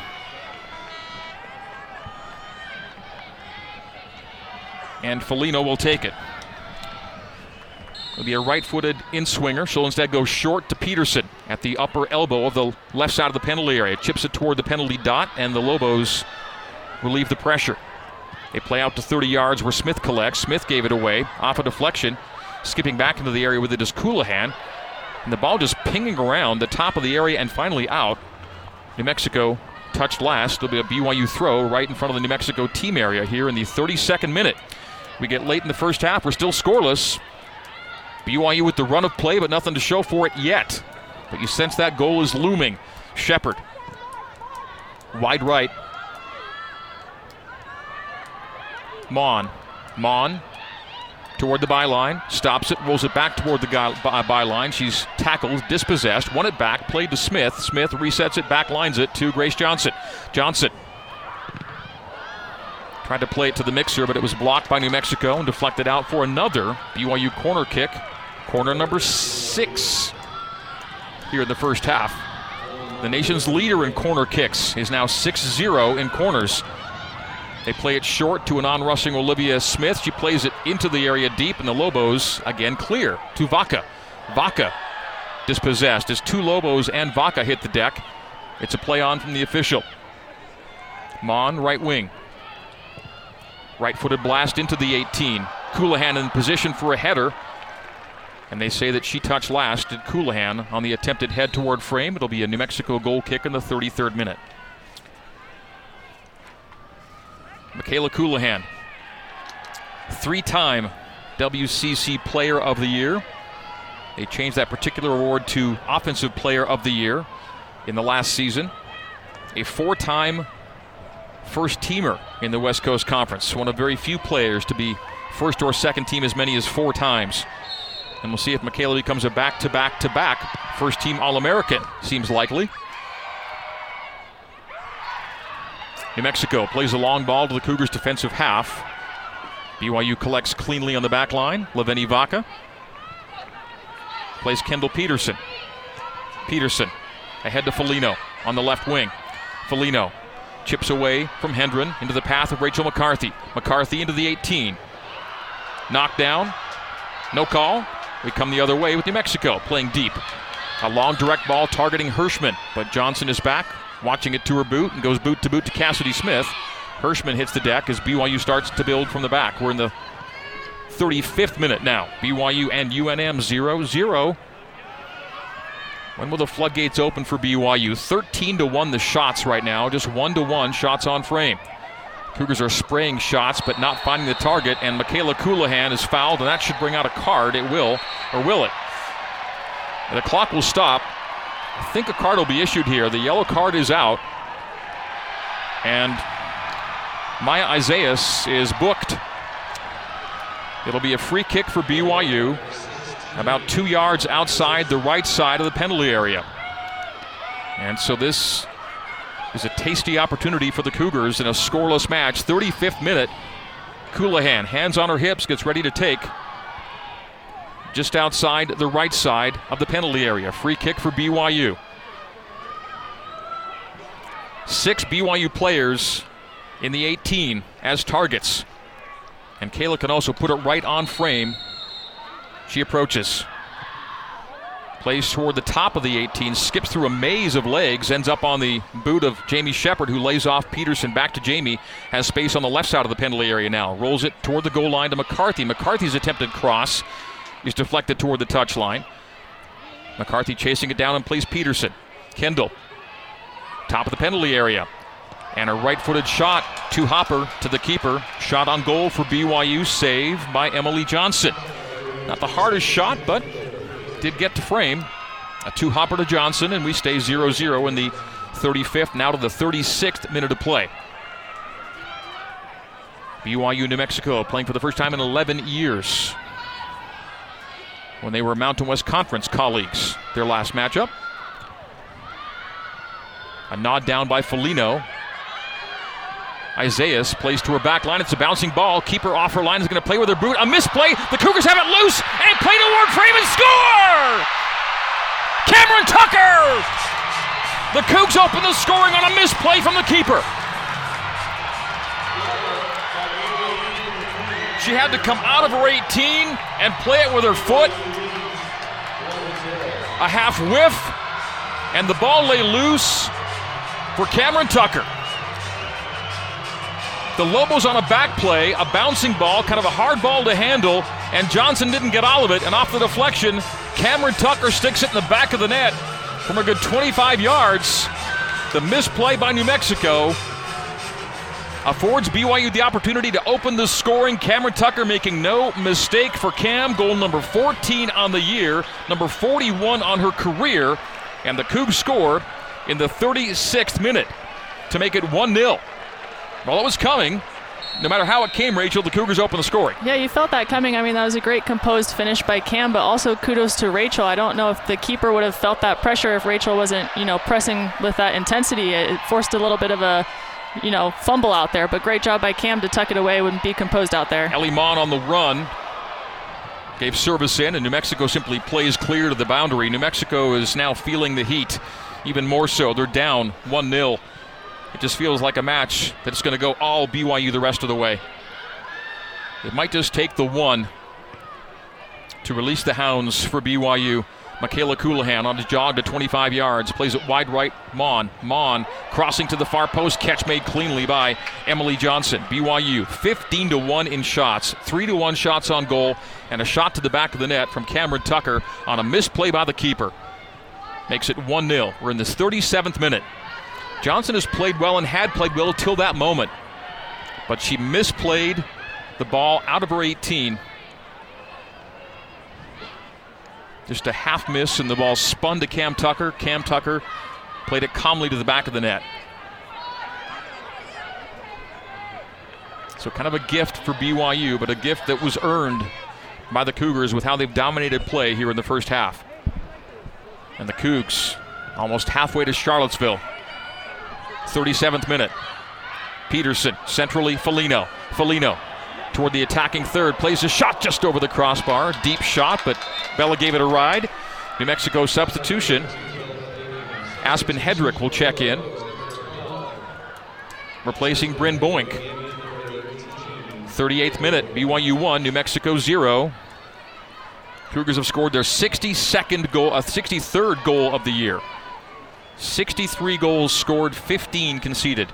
And Folino will take it. It'll be a right footed in swinger. She'll instead go short to Peterson at the upper elbow of the left side of the penalty area. Chips it toward the penalty dot, and the Lobos relieve the pressure. They play out to 30 yards where Smith collects. Smith gave it away off a deflection. Skipping back into the area with it is Colohan. And the ball just pinging around the top of the area and finally out. New Mexico touched last. It'll be a BYU throw right in front of the New Mexico team area here in the 32nd minute. We get late in the first half. We're still scoreless. BYU with the run of play, but nothing to show for it yet. But you sense that goal is looming. Shepard. Wide right. Mon. Mon toward the byline, stops it, rolls it back toward the by byline. She's tackled, dispossessed, won it back, played to Smith. Smith resets it, back lines it to Grace Johnson. Johnson tried to play it to the mixer, but it was blocked by New Mexico and deflected out for another BYU corner kick. Corner number six here in the first half. The nation's leader in corner kicks is now 6 0 in corners. They play it short to an on rushing Olivia Smith. She plays it into the area deep, and the Lobos again clear to Vaca. Vaca dispossessed as two Lobos and Vaca hit the deck. It's a play on from the official. Mon, right wing. Right footed blast into the 18. Colohan in position for a header. And they say that she touched last did Colohan on the attempted head toward frame. It'll be a New Mexico goal kick in the 33rd minute. Michaela Colohan, three time WCC Player of the Year. They changed that particular award to Offensive Player of the Year in the last season. A four time first teamer in the West Coast Conference. One of very few players to be first or second team as many as four times. And we'll see if Michaela becomes a back to back to back first team All American. Seems likely. New Mexico plays a long ball to the Cougars' defensive half. BYU collects cleanly on the back line. Laveni Vaca plays Kendall Peterson. Peterson ahead to Folino on the left wing. Folino chips away from Hendren into the path of Rachel McCarthy. McCarthy into the 18. Knocked down. No call. We come the other way with New Mexico playing deep. A long direct ball targeting Hirschman, but Johnson is back, watching it to her boot, and goes boot to boot to Cassidy Smith. Hirschman hits the deck as BYU starts to build from the back. We're in the 35th minute now. BYU and UNM 0 0. When will the floodgates open for BYU? 13 to 1 the shots right now, just 1 to 1 shots on frame. Cougars are spraying shots but not finding the target, and Michaela Colohan is fouled, and that should bring out a card. It will, or will it? The clock will stop. I think a card will be issued here. The yellow card is out. And Maya Isaias is booked. It'll be a free kick for BYU, about two yards outside the right side of the penalty area. And so this is a tasty opportunity for the Cougars in a scoreless match. 35th minute. Colohan, hands on her hips, gets ready to take. Just outside the right side of the penalty area. Free kick for BYU. Six BYU players in the 18 as targets. And Kayla can also put it right on frame. She approaches. Plays toward the top of the 18, skips through a maze of legs, ends up on the boot of Jamie Shepard, who lays off Peterson back to Jamie. Has space on the left side of the penalty area now. Rolls it toward the goal line to McCarthy. McCarthy's attempted cross is deflected toward the touchline. McCarthy chasing it down and plays Peterson. Kendall, top of the penalty area. And a right footed shot to Hopper to the keeper. Shot on goal for BYU, save by Emily Johnson. Not the hardest shot, but did get to frame. A two hopper to Johnson, and we stay 0 0 in the 35th, now to the 36th minute of play. BYU New Mexico playing for the first time in 11 years when they were Mountain West Conference colleagues, their last matchup. A nod down by Folino. Isaias plays to her back line. It's a bouncing ball. Keeper off her line is going to play with her boot. A misplay. The Cougars have it loose and play toward frame and score! Cameron Tucker! The Cougs open the scoring on a misplay from the keeper. She had to come out of her 18 and play it with her foot. A half whiff, and the ball lay loose for Cameron Tucker. The Lobos on a back play, a bouncing ball, kind of a hard ball to handle, and Johnson didn't get all of it. And off the deflection, Cameron Tucker sticks it in the back of the net from a good 25 yards. The misplay by New Mexico affords BYU the opportunity to open the scoring. Cameron Tucker making no mistake for Cam, goal number 14 on the year, number 41 on her career, and the Cougs score in the 36th minute to make it 1 0. Well, it was coming. No matter how it came, Rachel, the Cougars open the scoring. Yeah, you felt that coming. I mean, that was a great composed finish by Cam, but also kudos to Rachel. I don't know if the keeper would have felt that pressure if Rachel wasn't, you know, pressing with that intensity. It forced a little bit of a, you know, fumble out there, but great job by Cam to tuck it away and be composed out there. Ellie Mon on the run. Gave service in, and New Mexico simply plays clear to the boundary. New Mexico is now feeling the heat even more so. They're down 1 0. It just feels like a match that's going to go all BYU the rest of the way. It might just take the one to release the Hounds for BYU. Michaela Colohan on his jog to 25 yards, plays it wide right. Mon. Mon crossing to the far post, catch made cleanly by Emily Johnson. BYU 15 to 1 in shots, 3 to 1 shots on goal, and a shot to the back of the net from Cameron Tucker on a misplay by the keeper. Makes it 1 0. We're in this 37th minute. Johnson has played well and had played well till that moment, but she misplayed the ball out of her 18. Just a half miss, and the ball spun to Cam Tucker. Cam Tucker played it calmly to the back of the net. So, kind of a gift for BYU, but a gift that was earned by the Cougars with how they've dominated play here in the first half. And the Cougs almost halfway to Charlottesville. 37th minute. Peterson, centrally, Folino. Folino toward the attacking third, plays a shot just over the crossbar. Deep shot, but Bella gave it a ride. New Mexico substitution. Aspen Hedrick will check in, replacing Bryn Boink. 38th minute, BYU 1, New Mexico 0. Cougars have scored their 62nd goal, uh, 63rd goal of the year. 63 goals scored, 15 conceded.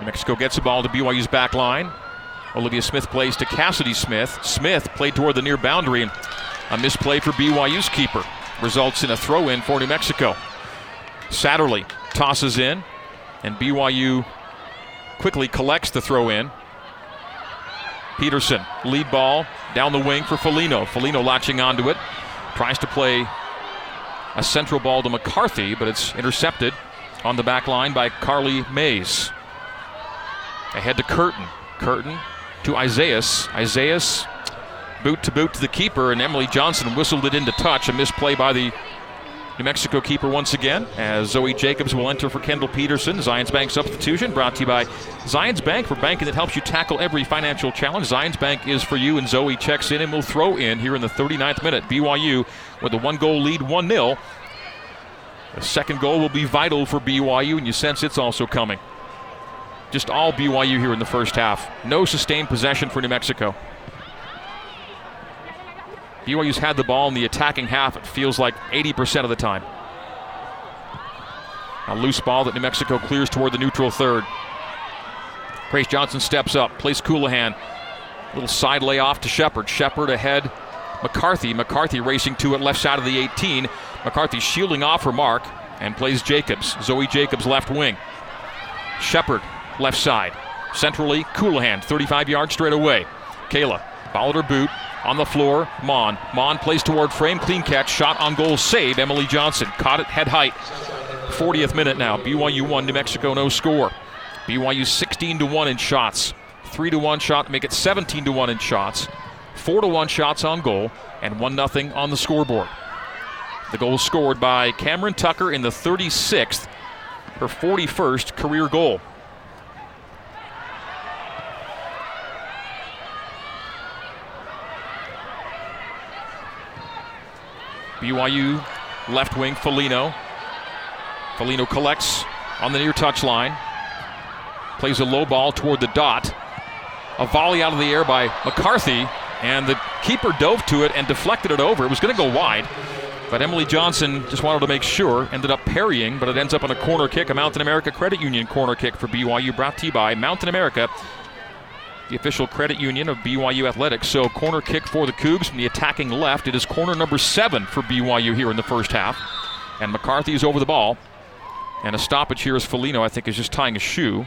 New Mexico gets the ball to BYU's back line. Olivia Smith plays to Cassidy Smith. Smith played toward the near boundary and a misplay for BYU's keeper results in a throw in for New Mexico. Satterley tosses in, and BYU quickly collects the throw in. Peterson, lead ball down the wing for Folino. Folino latching onto it, tries to play a central ball to McCarthy, but it's intercepted on the back line by Carly Mays. Ahead to Curtin. Curtin to Isaias. Isaias boot to boot to the keeper, and Emily Johnson whistled it into touch. A misplay by the New Mexico keeper once again, as Zoe Jacobs will enter for Kendall Peterson. Zions Bank substitution brought to you by Zions Bank for banking that helps you tackle every financial challenge. Zions Bank is for you, and Zoe checks in and will throw in here in the 39th minute. BYU with a one goal lead, 1 0. The second goal will be vital for BYU, and you sense it's also coming. Just all BYU here in the first half. No sustained possession for New Mexico. BYU's had the ball in the attacking half, it feels like 80% of the time. A loose ball that New Mexico clears toward the neutral third. Grace Johnson steps up, plays Colohan. Little side layoff to Shepard. Shepard ahead. McCarthy. McCarthy racing to it left side of the 18. McCarthy shielding off her mark and plays Jacobs. Zoe Jacobs left wing. Shepard left side. Centrally, Colohan, 35 yards straight away. Kayla followed her boot, on the floor, Mon. Mon plays toward frame, clean catch, shot on goal, save. Emily Johnson caught it head height. 40th minute now. BYU 1, New Mexico no score. BYU 16 to 1 in shots. 3 to 1 shot, make it 17 to 1 in shots. 4 to 1 shots on goal, and 1 0 on the scoreboard. The goal scored by Cameron Tucker in the 36th, her 41st career goal. BYU left wing, Folino. Folino collects on the near touch line. Plays a low ball toward the dot. A volley out of the air by McCarthy, and the keeper dove to it and deflected it over. It was going to go wide, but Emily Johnson just wanted to make sure, ended up parrying, but it ends up on a corner kick, a Mountain America Credit Union corner kick for BYU, brought to you by Mountain America the official credit union of BYU Athletics. So, corner kick for the Cougs from the attacking left. It is corner number seven for BYU here in the first half. And McCarthy is over the ball. And a stoppage here is Folino, I think, is just tying a shoe.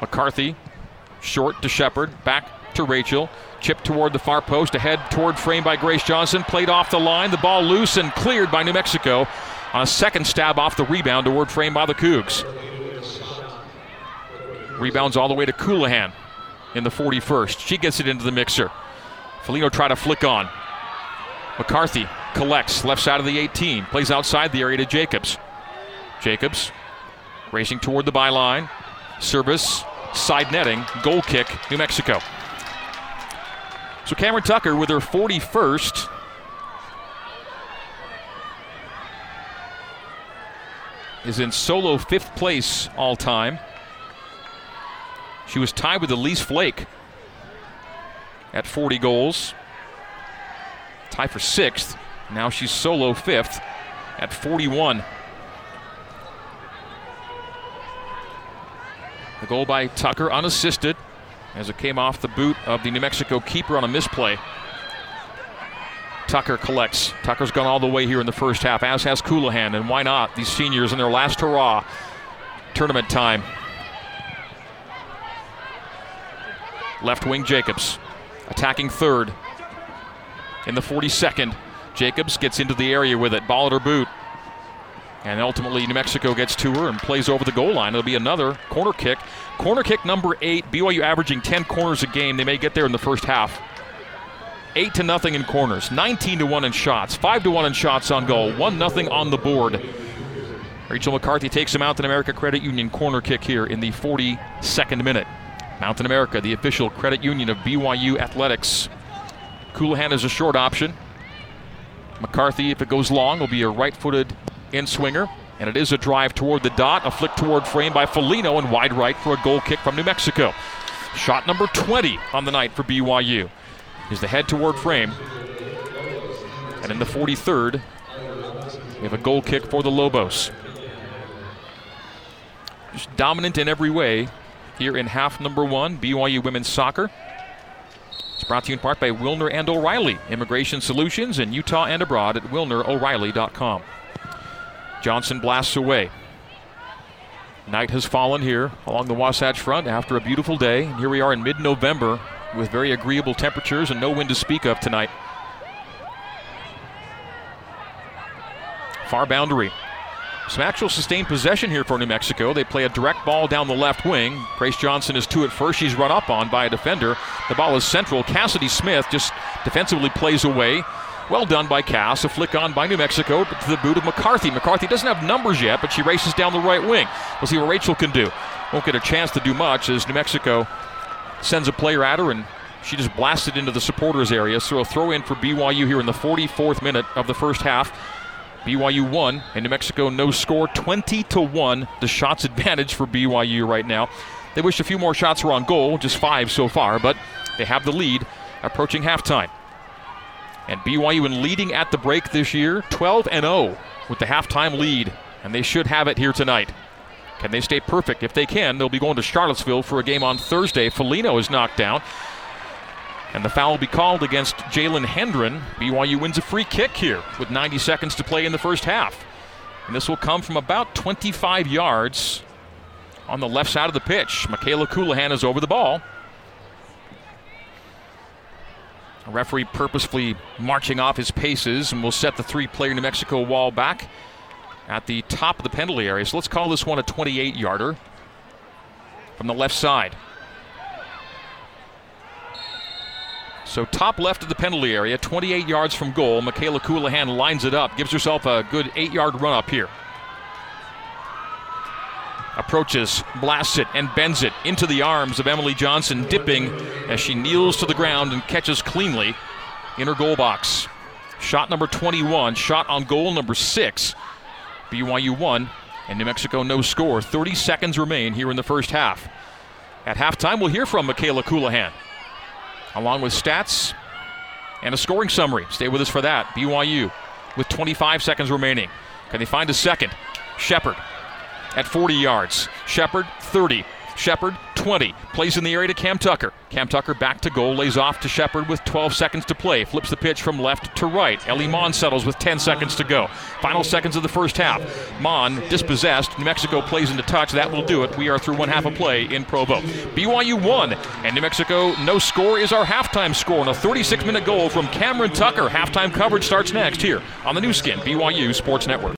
McCarthy, short to Shepard, back to Rachel. Chip toward the far post, ahead toward frame by Grace Johnson. Played off the line, the ball loose and cleared by New Mexico on a second stab off the rebound toward frame by the Cougs. Rebounds all the way to Colohan in the 41st. She gets it into the mixer. Folino try to flick on. McCarthy collects left side of the 18. Plays outside the area to Jacobs. Jacobs racing toward the byline. Service, side netting, goal kick, New Mexico. So Cameron Tucker with her 41st is in solo fifth place all time. She was tied with Elise Flake at 40 goals. Tie for sixth. Now she's solo fifth at 41. The goal by Tucker, unassisted, as it came off the boot of the New Mexico keeper on a misplay. Tucker collects. Tucker's gone all the way here in the first half, as has Colohan, and why not? These seniors in their last hurrah. Tournament time. Left wing Jacobs attacking third. In the 42nd, Jacobs gets into the area with it. Ball at her boot. And ultimately, New Mexico gets to her and plays over the goal line. It'll be another corner kick. Corner kick number eight. BYU averaging 10 corners a game. They may get there in the first half. 8 to nothing in corners, 19 to 1 in shots, 5 to 1 in shots on goal, 1 nothing on the board. Rachel McCarthy takes a Mountain America Credit Union corner kick here in the 42nd minute. Mountain America, the official credit union of BYU Athletics. Colohan is a short option. McCarthy, if it goes long, will be a right footed in swinger. And it is a drive toward the dot, a flick toward frame by Folino and wide right for a goal kick from New Mexico. Shot number 20 on the night for BYU is the head toward frame. And in the 43rd, we have a goal kick for the Lobos. Just dominant in every way here in half number one, BYU women's soccer. It's brought to you in part by Wilner and O'Reilly, Immigration Solutions in Utah and abroad at wilnero'reilly.com. Johnson blasts away. Night has fallen here along the Wasatch Front after a beautiful day. And here we are in mid November with very agreeable temperatures and no wind to speak of tonight. Far boundary. Some actual sustained possession here for New Mexico. They play a direct ball down the left wing. Grace Johnson is two at first. She's run up on by a defender. The ball is central. Cassidy Smith just defensively plays away. Well done by Cass. A flick on by New Mexico to the boot of McCarthy. McCarthy doesn't have numbers yet, but she races down the right wing. We'll see what Rachel can do. Won't get a chance to do much as New Mexico sends a player at her and she just blasted into the supporters area. So a throw in for BYU here in the 44th minute of the first half. BYU won, and New Mexico no score 20 to 1. The shots advantage for BYU right now. They wish a few more shots were on goal, just five so far, but they have the lead approaching halftime. And BYU in leading at the break this year, 12 and 0 with the halftime lead, and they should have it here tonight. Can they stay perfect? If they can, they'll be going to Charlottesville for a game on Thursday. Folino is knocked down. And the foul will be called against Jalen Hendren. BYU wins a free kick here with 90 seconds to play in the first half. And this will come from about 25 yards on the left side of the pitch. Michaela Colohan is over the ball. A referee purposefully marching off his paces and will set the three player New Mexico wall back at the top of the penalty area. So let's call this one a 28 yarder from the left side. So top left of the penalty area, 28 yards from goal. Michaela Colohan lines it up, gives herself a good eight-yard run up here. Approaches, blasts it, and bends it into the arms of Emily Johnson, dipping as she kneels to the ground and catches cleanly in her goal box. Shot number 21, shot on goal number six. BYU won, and New Mexico no score. 30 seconds remain here in the first half. At halftime, we'll hear from Michaela Colohan, along with stats and a scoring summary. Stay with us for that. BYU with 25 seconds remaining. Can they find a second? Shepard at 40 yards. Shepard 30. Shepard 20. Plays in the area to Cam Tucker. Cam Tucker back to goal, lays off to Shepard with 12 seconds to play. Flips the pitch from left to right. Ellie Mon settles with 10 seconds to go. Final seconds of the first half. Mon dispossessed. New Mexico plays into touch. That will do it. We are through one half of play in Provo. BYU won, and New Mexico no score is our halftime score. And a 36 minute goal from Cameron Tucker. Halftime coverage starts next here on the Nu Skin, BYU Sports Network.